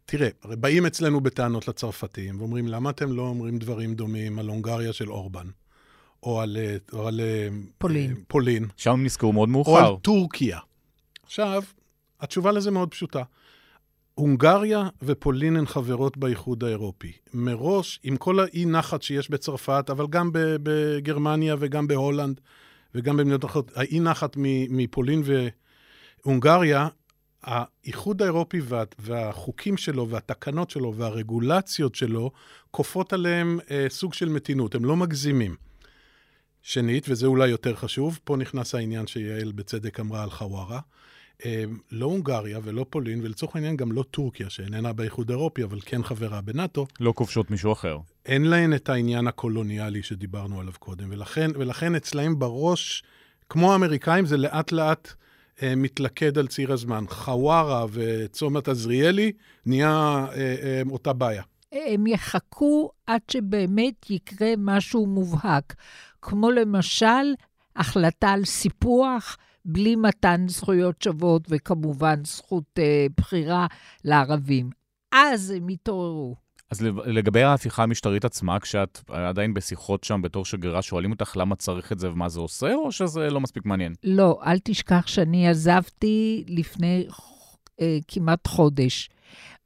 תראה, הרי באים אצלנו בטענות לצרפתים, ואומרים, למה אתם לא אומרים דברים דומים על הונגריה של אורבן? או על, או על פולין. פולין. שם נזכרו מאוד מאוחר. או על טורקיה. עכשיו, התשובה לזה מאוד פשוטה. הונגריה ופולין הן חברות באיחוד האירופי. מראש, עם כל האי-נחת שיש בצרפת, אבל גם בגרמניה וגם בהולנד וגם במדינות אחרות, האי-נחת מפולין והונגריה, האיחוד האירופי וה, והחוקים שלו והתקנות שלו והרגולציות שלו כופות עליהם אה, סוג של מתינות, הם לא מגזימים. שנית, וזה אולי יותר חשוב, פה נכנס העניין שיעל בצדק אמרה על חווארה. אה, לא הונגריה ולא פולין, ולצורך העניין גם לא טורקיה, שאיננה באיחוד האירופי, אבל כן חברה בנאטו. לא כובשות מישהו אחר. אין להן את העניין הקולוניאלי שדיברנו עליו קודם, ולכן, ולכן אצלהם בראש, כמו האמריקאים, זה לאט לאט אה, מתלכד על ציר הזמן. חווארה וצומת עזריאלי נהיה אה, אה, אותה בעיה. הם יחכו עד שבאמת יקרה משהו מובהק. כמו למשל החלטה על סיפוח בלי מתן זכויות שוות וכמובן זכות אה, בחירה לערבים. אז הם יתעוררו. אז לגבי ההפיכה המשטרית עצמה, כשאת עדיין בשיחות שם בתור שגרירה, שואלים אותך למה צריך את זה ומה זה עושה, או שזה לא מספיק מעניין? לא, אל תשכח שאני עזבתי לפני אה, כמעט חודש.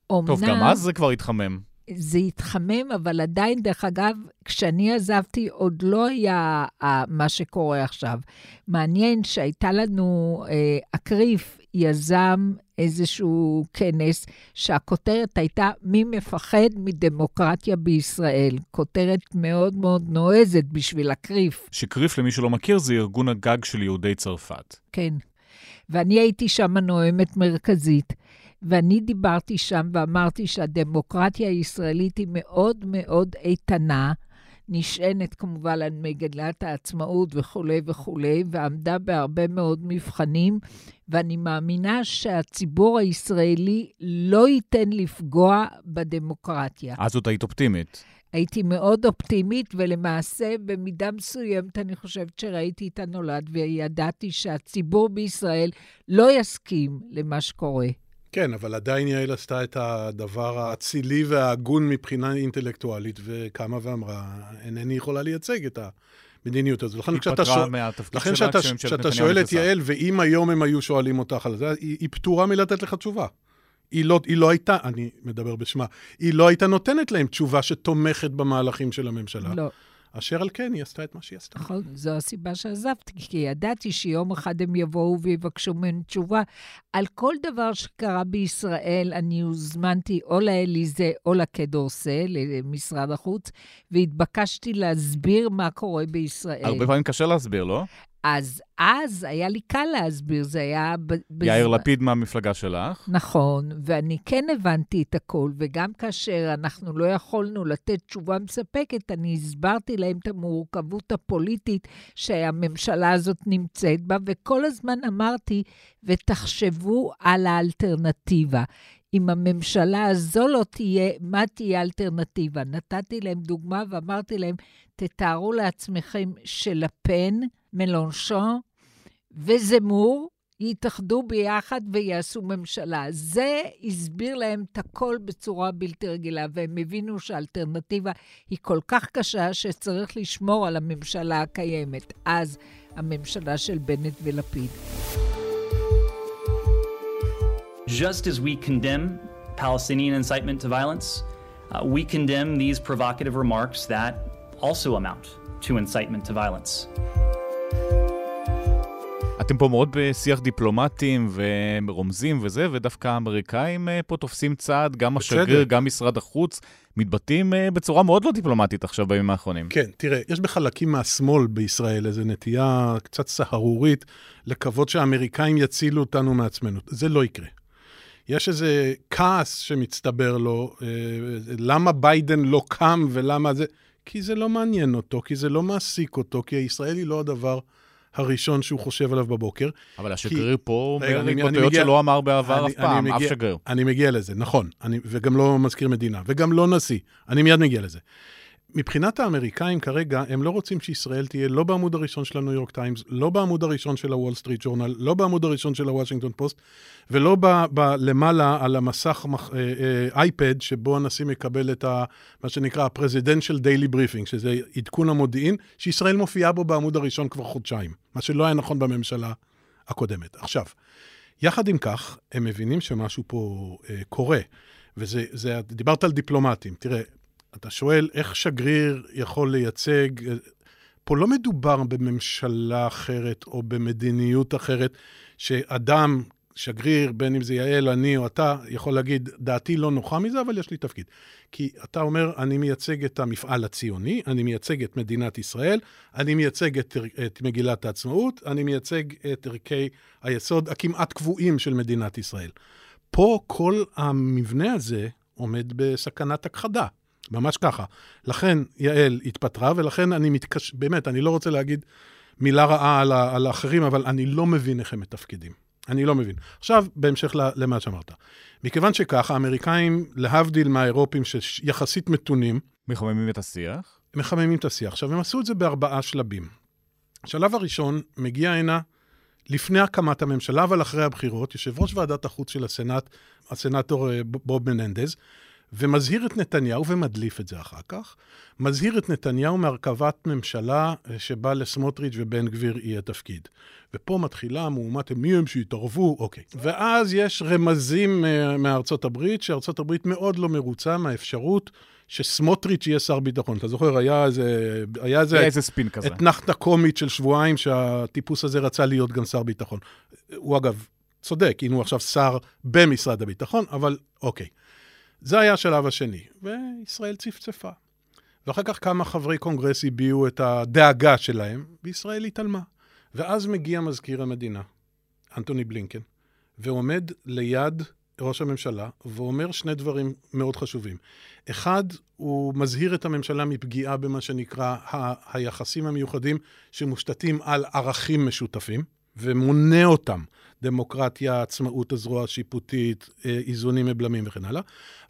אומנם... טוב, גם אז זה כבר התחמם. זה התחמם, אבל עדיין, דרך אגב, כשאני עזבתי, עוד לא היה אה, מה שקורה עכשיו. מעניין שהייתה לנו, אה, אקריף יזם איזשהו כנס, שהכותרת הייתה מי מפחד מדמוקרטיה בישראל. כותרת מאוד מאוד נועזת בשביל אקריף. שקריף, למי שלא מכיר, זה ארגון הגג של יהודי צרפת. כן. ואני הייתי שם נואמת מרכזית. ואני דיברתי שם ואמרתי שהדמוקרטיה הישראלית היא מאוד מאוד איתנה, נשענת כמובן על מגדלת העצמאות וכולי וכולי, ועמדה בהרבה מאוד מבחנים, ואני מאמינה שהציבור הישראלי לא ייתן לפגוע בדמוקרטיה. אז זאת היית אופטימית. הייתי מאוד אופטימית, ולמעשה, במידה מסוימת, אני חושבת שראיתי את הנולד, וידעתי שהציבור בישראל לא יסכים למה שקורה. כן, אבל עדיין יעל עשתה את הדבר האצילי וההגון מבחינה אינטלקטואלית, וקמה ואמרה, אינני יכולה לייצג את המדיניות הזו. לכן כשאתה שואל, לכן כשאתה, כשאתה שואל את יעל, ואם היום הם היו שואלים אותך על זה, היא, היא פטורה מלתת לך תשובה. היא לא, היא לא הייתה, אני מדבר בשמה, היא לא הייתה נותנת להם תשובה שתומכת במהלכים של הממשלה. לא. אשר על כן, היא עשתה את מה שהיא עשתה. נכון, זו הסיבה שעזבתי, כי ידעתי שיום אחד הם יבואו ויבקשו ממני תשובה. על כל דבר שקרה בישראל, אני הוזמנתי או לאליזה או לקדורסה, למשרד החוץ, והתבקשתי להסביר מה קורה בישראל. הרבה פעמים קשה להסביר, לא? אז אז היה לי קל להסביר, זה היה... יאיר לפיד מהמפלגה שלך. נכון, ואני כן הבנתי את הכל, וגם כאשר אנחנו לא יכולנו לתת תשובה מספקת, אני הסברתי להם את המורכבות הפוליטית שהממשלה הזאת נמצאת בה, וכל הזמן אמרתי, ותחשבו על האלטרנטיבה. אם הממשלה הזו לא תהיה, מה תהיה האלטרנטיבה? נתתי להם דוגמה ואמרתי להם, תתארו לעצמכם שלפן, מלונשון וזמור יתאחדו ביחד ויעשו ממשלה. זה הסביר להם את הכל בצורה בלתי רגילה, והם הבינו שהאלטרנטיבה היא כל כך קשה שצריך לשמור על הממשלה הקיימת. אז הממשלה של בנט ולפיד. Just as we condemn Palestinian incitement to violence, uh, we condemn these provocative remarks that also amount to incitement to violence. אתם פה מאוד בשיח דיפלומטים ורומזים וזה, ודווקא האמריקאים אה, פה תופסים צעד, גם השגריר, גם משרד החוץ, מתבטאים אה, בצורה מאוד לא דיפלומטית עכשיו בימים האחרונים. כן, תראה, יש בחלקים מהשמאל בישראל איזו נטייה קצת סהרורית לקוות שהאמריקאים יצילו אותנו מעצמנו. זה לא יקרה. יש איזה כעס שמצטבר לו, אה, למה ביידן לא קם ולמה זה... כי זה לא מעניין אותו, כי זה לא מעסיק אותו, כי ישראל היא לא הדבר הראשון שהוא חושב עליו בבוקר. אבל השגריר כי... פה אומר התבטאויות שלא אמר בעבר אני, אף פעם, מגיע, אף שגריר. אני מגיע לזה, נכון, אני, וגם לא מזכיר מדינה, וגם לא נשיא, אני מיד מגיע לזה. מבחינת האמריקאים כרגע, הם לא רוצים שישראל תהיה לא בעמוד הראשון של הניו יורק טיימס, לא בעמוד הראשון של הוול סטריט ג'ורנל, לא בעמוד הראשון של הוושינגטון פוסט, ולא ב, ב, למעלה על המסך אייפד, אה, אה, שבו הנשיא מקבל את ה, מה שנקרא ה-Presidential Daily Briefing, שזה עדכון המודיעין, שישראל מופיעה בו בעמוד הראשון כבר חודשיים, מה שלא היה נכון בממשלה הקודמת. עכשיו, יחד עם כך, הם מבינים שמשהו פה אה, קורה. וזה, זה, דיברת על דיפלומטים. תראה, אתה שואל איך שגריר יכול לייצג... פה לא מדובר בממשלה אחרת או במדיניות אחרת, שאדם, שגריר, בין אם זה יעל, אני או אתה, יכול להגיד, דעתי לא נוחה מזה, אבל יש לי תפקיד. כי אתה אומר, אני מייצג את המפעל הציוני, אני מייצג את מדינת ישראל, אני מייצג את, את מגילת העצמאות, אני מייצג את ערכי היסוד הכמעט קבועים של מדינת ישראל. פה כל המבנה הזה עומד בסכנת הכחדה. ממש ככה. לכן יעל התפטרה, ולכן אני מתקש... באמת, אני לא רוצה להגיד מילה רעה על, ה... על האחרים, אבל אני לא מבין איך הם מתפקדים. אני לא מבין. עכשיו, בהמשך למה שאמרת. מכיוון שככה, האמריקאים, להבדיל מהאירופים שיחסית מתונים... מחממים את השיח? מחממים את השיח. עכשיו, הם עשו את זה בארבעה שלבים. השלב הראשון מגיע הנה לפני הקמת הממשלה, אבל אחרי הבחירות, יושב ראש ועדת החוץ של הסנאט, הסנאטור אה, בוב מננדז, ומזהיר את נתניהו, ומדליף את זה אחר כך, מזהיר את נתניהו מהרכבת ממשלה אה, שבה לסמוטריץ' ובן גביר יהיה תפקיד. ופה מתחילה המהומת, מי הם שיתערבו? אוקיי. ואז יש רמזים אה, מארצות הברית, שארצות הברית מאוד לא מרוצה מהאפשרות שסמוטריץ' יהיה שר ביטחון. אתה זוכר, היה איזה... היה איזה, איזה ספין כזה. אתנחתא קומית של שבועיים שהטיפוס הזה רצה להיות גם שר ביטחון. הוא אגב צודק, הנה הוא עכשיו שר במשרד הביטחון, אבל אוקיי. זה היה השלב השני, וישראל צפצפה. ואחר כך כמה חברי קונגרס הביעו את הדאגה שלהם, וישראל התעלמה. ואז מגיע מזכיר המדינה, אנטוני בלינקן, ועומד ליד ראש הממשלה, ואומר שני דברים מאוד חשובים. אחד, הוא מזהיר את הממשלה מפגיעה במה שנקרא ה- היחסים המיוחדים שמושתתים על ערכים משותפים, ומונה אותם. דמוקרטיה, עצמאות הזרוע השיפוטית, אה, איזונים מבלמים וכן הלאה.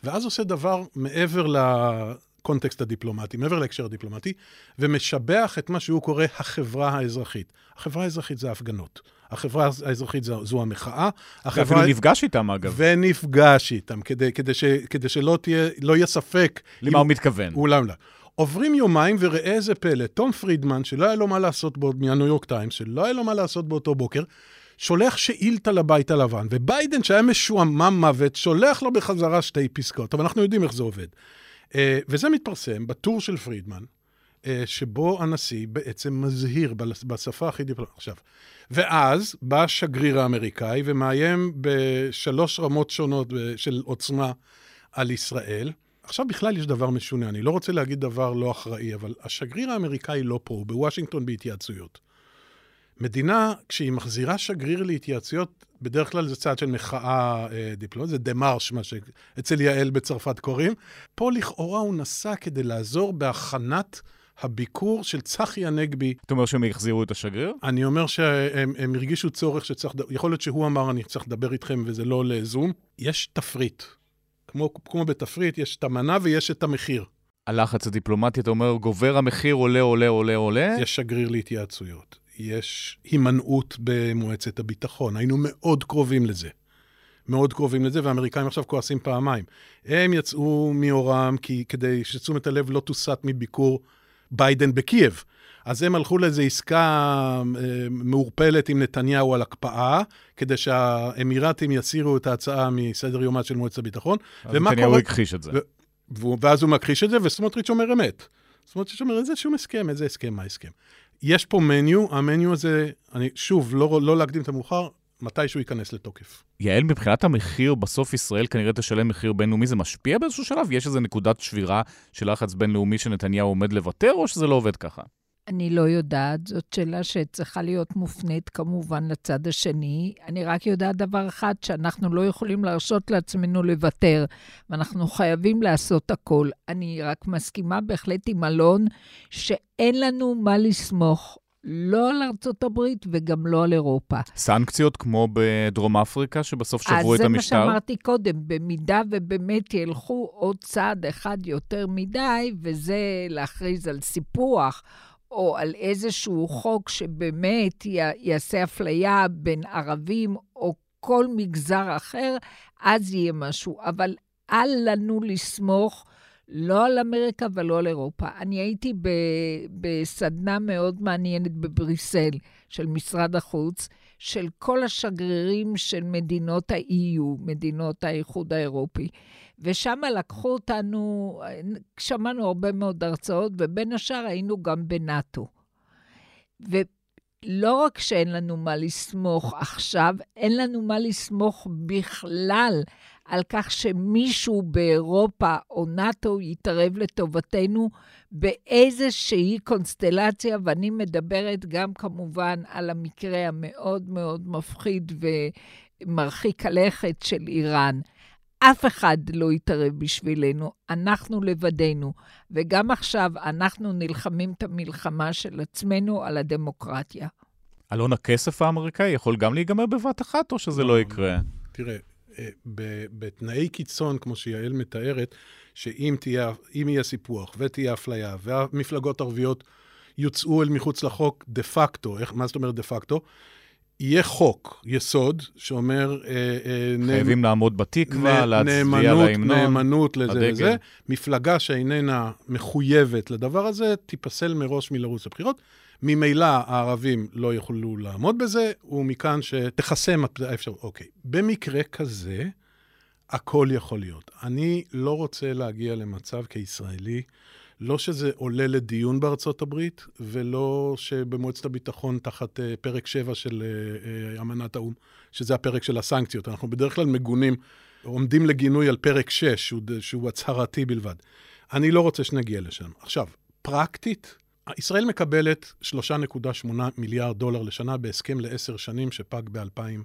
ואז עושה דבר מעבר לקונטקסט הדיפלומטי, מעבר להקשר הדיפלומטי, ומשבח את מה שהוא קורא החברה האזרחית. החברה האזרחית זה ההפגנות. החברה האזרחית זו, זו המחאה. החברה... ואפילו נפגש איתם, אגב. ונפגש איתם, כדי, כדי, ש, כדי שלא תהיה, לא יהיה ספק. למה אם... הוא מתכוון. אולם לא. עוברים יומיים, וראה איזה פלא, תום פרידמן, שלא היה לו מה לעשות בו, מהניו יורק טיימס, שלא היה לו מה לעשות באותו בוקר, שולח שאילתה לבית הלבן, וביידן, שהיה משועמם מוות, שולח לו בחזרה שתי פסקאות. אבל אנחנו יודעים איך זה עובד. Uh, וזה מתפרסם בטור של פרידמן, uh, שבו הנשיא בעצם מזהיר בשפה הכי דיפלומטית. עכשיו, ואז בא השגריר האמריקאי ומאיים בשלוש רמות שונות של עוצמה על ישראל. עכשיו בכלל יש דבר משונה, אני לא רוצה להגיד דבר לא אחראי, אבל השגריר האמריקאי לא פה, הוא בוושינגטון בהתייעצויות. מדינה, כשהיא מחזירה שגריר להתייעצויות, בדרך כלל זה צעד של מחאה אה, דיפלומטית, זה דה מרש, מה שאצל יעל בצרפת קוראים. פה לכאורה הוא נסע כדי לעזור בהכנת הביקור של צחי הנגבי. אתה אומר שהם יחזירו את השגריר? אני אומר שהם הרגישו צורך שצריך, יכול להיות שהוא אמר, אני צריך לדבר איתכם וזה לא לזום. יש תפריט. כמו, כמו בתפריט, יש את המנה ויש את המחיר. הלחץ הדיפלומטי, אתה אומר, גובר המחיר, עולה, עולה, עולה, עולה? יש שגריר להתייעצויות. יש הימנעות במועצת הביטחון. היינו מאוד קרובים לזה. מאוד קרובים לזה, והאמריקאים עכשיו כועסים פעמיים. הם יצאו מאורם כי, כדי שתשומת הלב לא תוסט מביקור ביידן בקייב. אז הם הלכו לאיזו עסקה אה, מעורפלת עם נתניהו על הקפאה, כדי שהאמירתים יסירו את ההצעה מסדר יומה של מועצת הביטחון. אז נתניהו קורה... הכחיש את זה. ו... ואז הוא מכחיש את זה, וסמוטריץ' אומר אמת. סמוטריץ' אומר, איזה שום הסכם, איזה הסכם, מה הסכם? יש פה מניו, המניו הזה, אני, שוב, לא, לא להקדים את המאוחר, מתי שהוא ייכנס לתוקף. יעל, מבחינת המחיר, בסוף ישראל כנראה תשלם מחיר בינלאומי, זה משפיע באיזשהו שלב? יש איזו נקודת שבירה של לחץ בינלאומי שנתניהו עומד לוותר, או שזה לא עובד ככה? אני לא יודעת, זאת שאלה שצריכה להיות מופנית כמובן לצד השני. אני רק יודעת דבר אחד, שאנחנו לא יכולים להרשות לעצמנו לוותר, ואנחנו חייבים לעשות הכל. אני רק מסכימה בהחלט עם אלון, שאין לנו מה לסמוך. לא על ארצות הברית וגם לא על אירופה. סנקציות כמו בדרום אפריקה, שבסוף שברו את המשטר? אז זה מה שאמרתי קודם, במידה ובאמת ילכו עוד צעד אחד יותר מדי, וזה להכריז על סיפוח או על איזשהו חוק שבאמת יעשה אפליה בין ערבים או כל מגזר אחר, אז יהיה משהו. אבל אל לנו לסמוך לא על אמריקה ולא על אירופה. אני הייתי ב, בסדנה מאוד מעניינת בבריסל של משרד החוץ, של כל השגרירים של מדינות ה-EU, מדינות האיחוד האירופי. ושם לקחו אותנו, שמענו הרבה מאוד הרצאות, ובין השאר היינו גם בנאט"ו. ולא רק שאין לנו מה לסמוך עכשיו, אין לנו מה לסמוך בכלל על כך שמישהו באירופה או נאט"ו יתערב לטובתנו באיזושהי קונסטלציה, ואני מדברת גם כמובן על המקרה המאוד מאוד מפחיד ומרחיק הלכת של איראן. אף אחד לא יתערב בשבילנו, אנחנו לבדנו. וגם עכשיו אנחנו נלחמים את המלחמה של עצמנו על הדמוקרטיה. אלון, הכסף האמריקאי יכול גם להיגמר בבת אחת, או שזה לא, לא יקרה? תראה, אה, בתנאי קיצון, כמו שיעל מתארת, שאם תהיה, יהיה סיפוח ותהיה אפליה, והמפלגות הערביות יוצאו אל מחוץ לחוק דה פקטו, מה זאת אומרת דה פקטו? יהיה חוק יסוד שאומר... אה, אה, חייבים נאמ... לעמוד בתקווה, נ... להצביע להמנון, נאמנות לזה הדגל. לזה. מפלגה שאיננה מחויבת לדבר הזה, תיפסל מראש מלרוץ לבחירות. ממילא הערבים לא יוכלו לעמוד בזה, ומכאן שתחסם האפשרות. אוקיי, במקרה כזה, הכל יכול להיות. אני לא רוצה להגיע למצב כישראלי לא שזה עולה לדיון בארצות הברית, ולא שבמועצת הביטחון תחת uh, פרק 7 של uh, uh, אמנת האו"ם, שזה הפרק של הסנקציות. אנחנו בדרך כלל מגונים, עומדים לגינוי על פרק 6, שהוא, הצהרתי בלבד. אני לא רוצה שנגיע לשם. עכשיו, פרקטית, ישראל מקבלת 3.8 מיליארד דולר לשנה בהסכם לעשר שנים שפג ב-2020.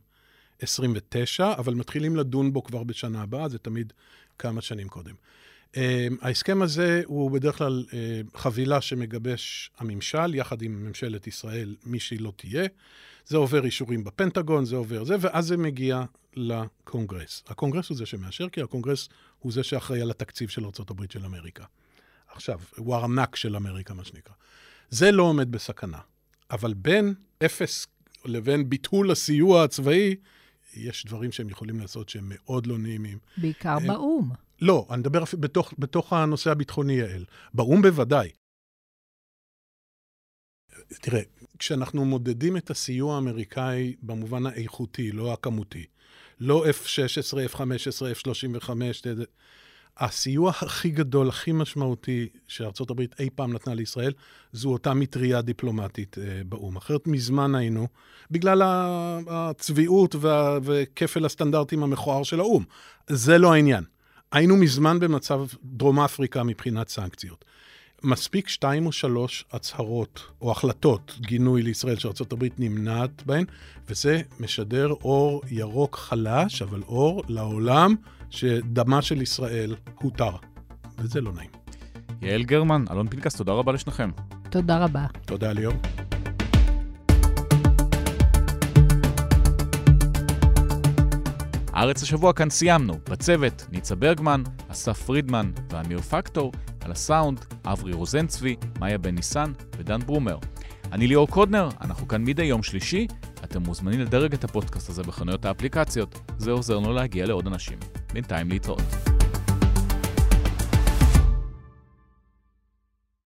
29, אבל מתחילים לדון בו כבר בשנה הבאה, זה תמיד כמה שנים קודם. ההסכם הזה הוא בדרך כלל חבילה שמגבש הממשל, יחד עם ממשלת ישראל, מי שהיא לא תהיה. זה עובר אישורים בפנטגון, זה עובר זה, ואז זה מגיע לקונגרס. הקונגרס הוא זה שמאשר, כי הקונגרס הוא זה שאחראי על התקציב של ארה"ב של אמריקה. עכשיו, הוא הארנק של אמריקה, מה שנקרא. זה לא עומד בסכנה. אבל בין אפס לבין ביטול הסיוע הצבאי, יש דברים שהם יכולים לעשות שהם מאוד לא נעימים. בעיקר הם... באו"ם. לא, אני מדבר בתוך, בתוך הנושא הביטחוני, יעל. באו"ם בוודאי. תראה, כשאנחנו מודדים את הסיוע האמריקאי במובן האיכותי, לא הכמותי, לא F-16, F-15, F-35, הסיוע הכי גדול, הכי משמעותי שארצות הברית אי פעם נתנה לישראל, זו אותה מטריה דיפלומטית אה, באו"ם. אחרת מזמן היינו, בגלל הצביעות וה, וכפל הסטנדרטים המכוער של האו"ם. זה לא העניין. היינו מזמן במצב דרום אפריקה מבחינת סנקציות. מספיק שתיים או שלוש הצהרות או החלטות גינוי לישראל שארה"ב נמנעת בהן, וזה משדר אור ירוק חלש, אבל אור לעולם שדמה של ישראל הותר, וזה לא נעים. יעל גרמן, אלון פנקס, תודה רבה לשניכם. תודה רבה. תודה, ליאור. הארץ השבוע כאן סיימנו. בצוות, ניצה ברגמן, אסף פרידמן ואמיר פקטור, על הסאונד, אברי רוזנצבי, מאיה בן ניסן ודן ברומר. אני ליאור קודנר, אנחנו כאן מדי יום שלישי. אתם מוזמנים לדרג את הפודקאסט הזה בחנויות האפליקציות, זה עוזר לנו להגיע לעוד אנשים. בינתיים להתראות.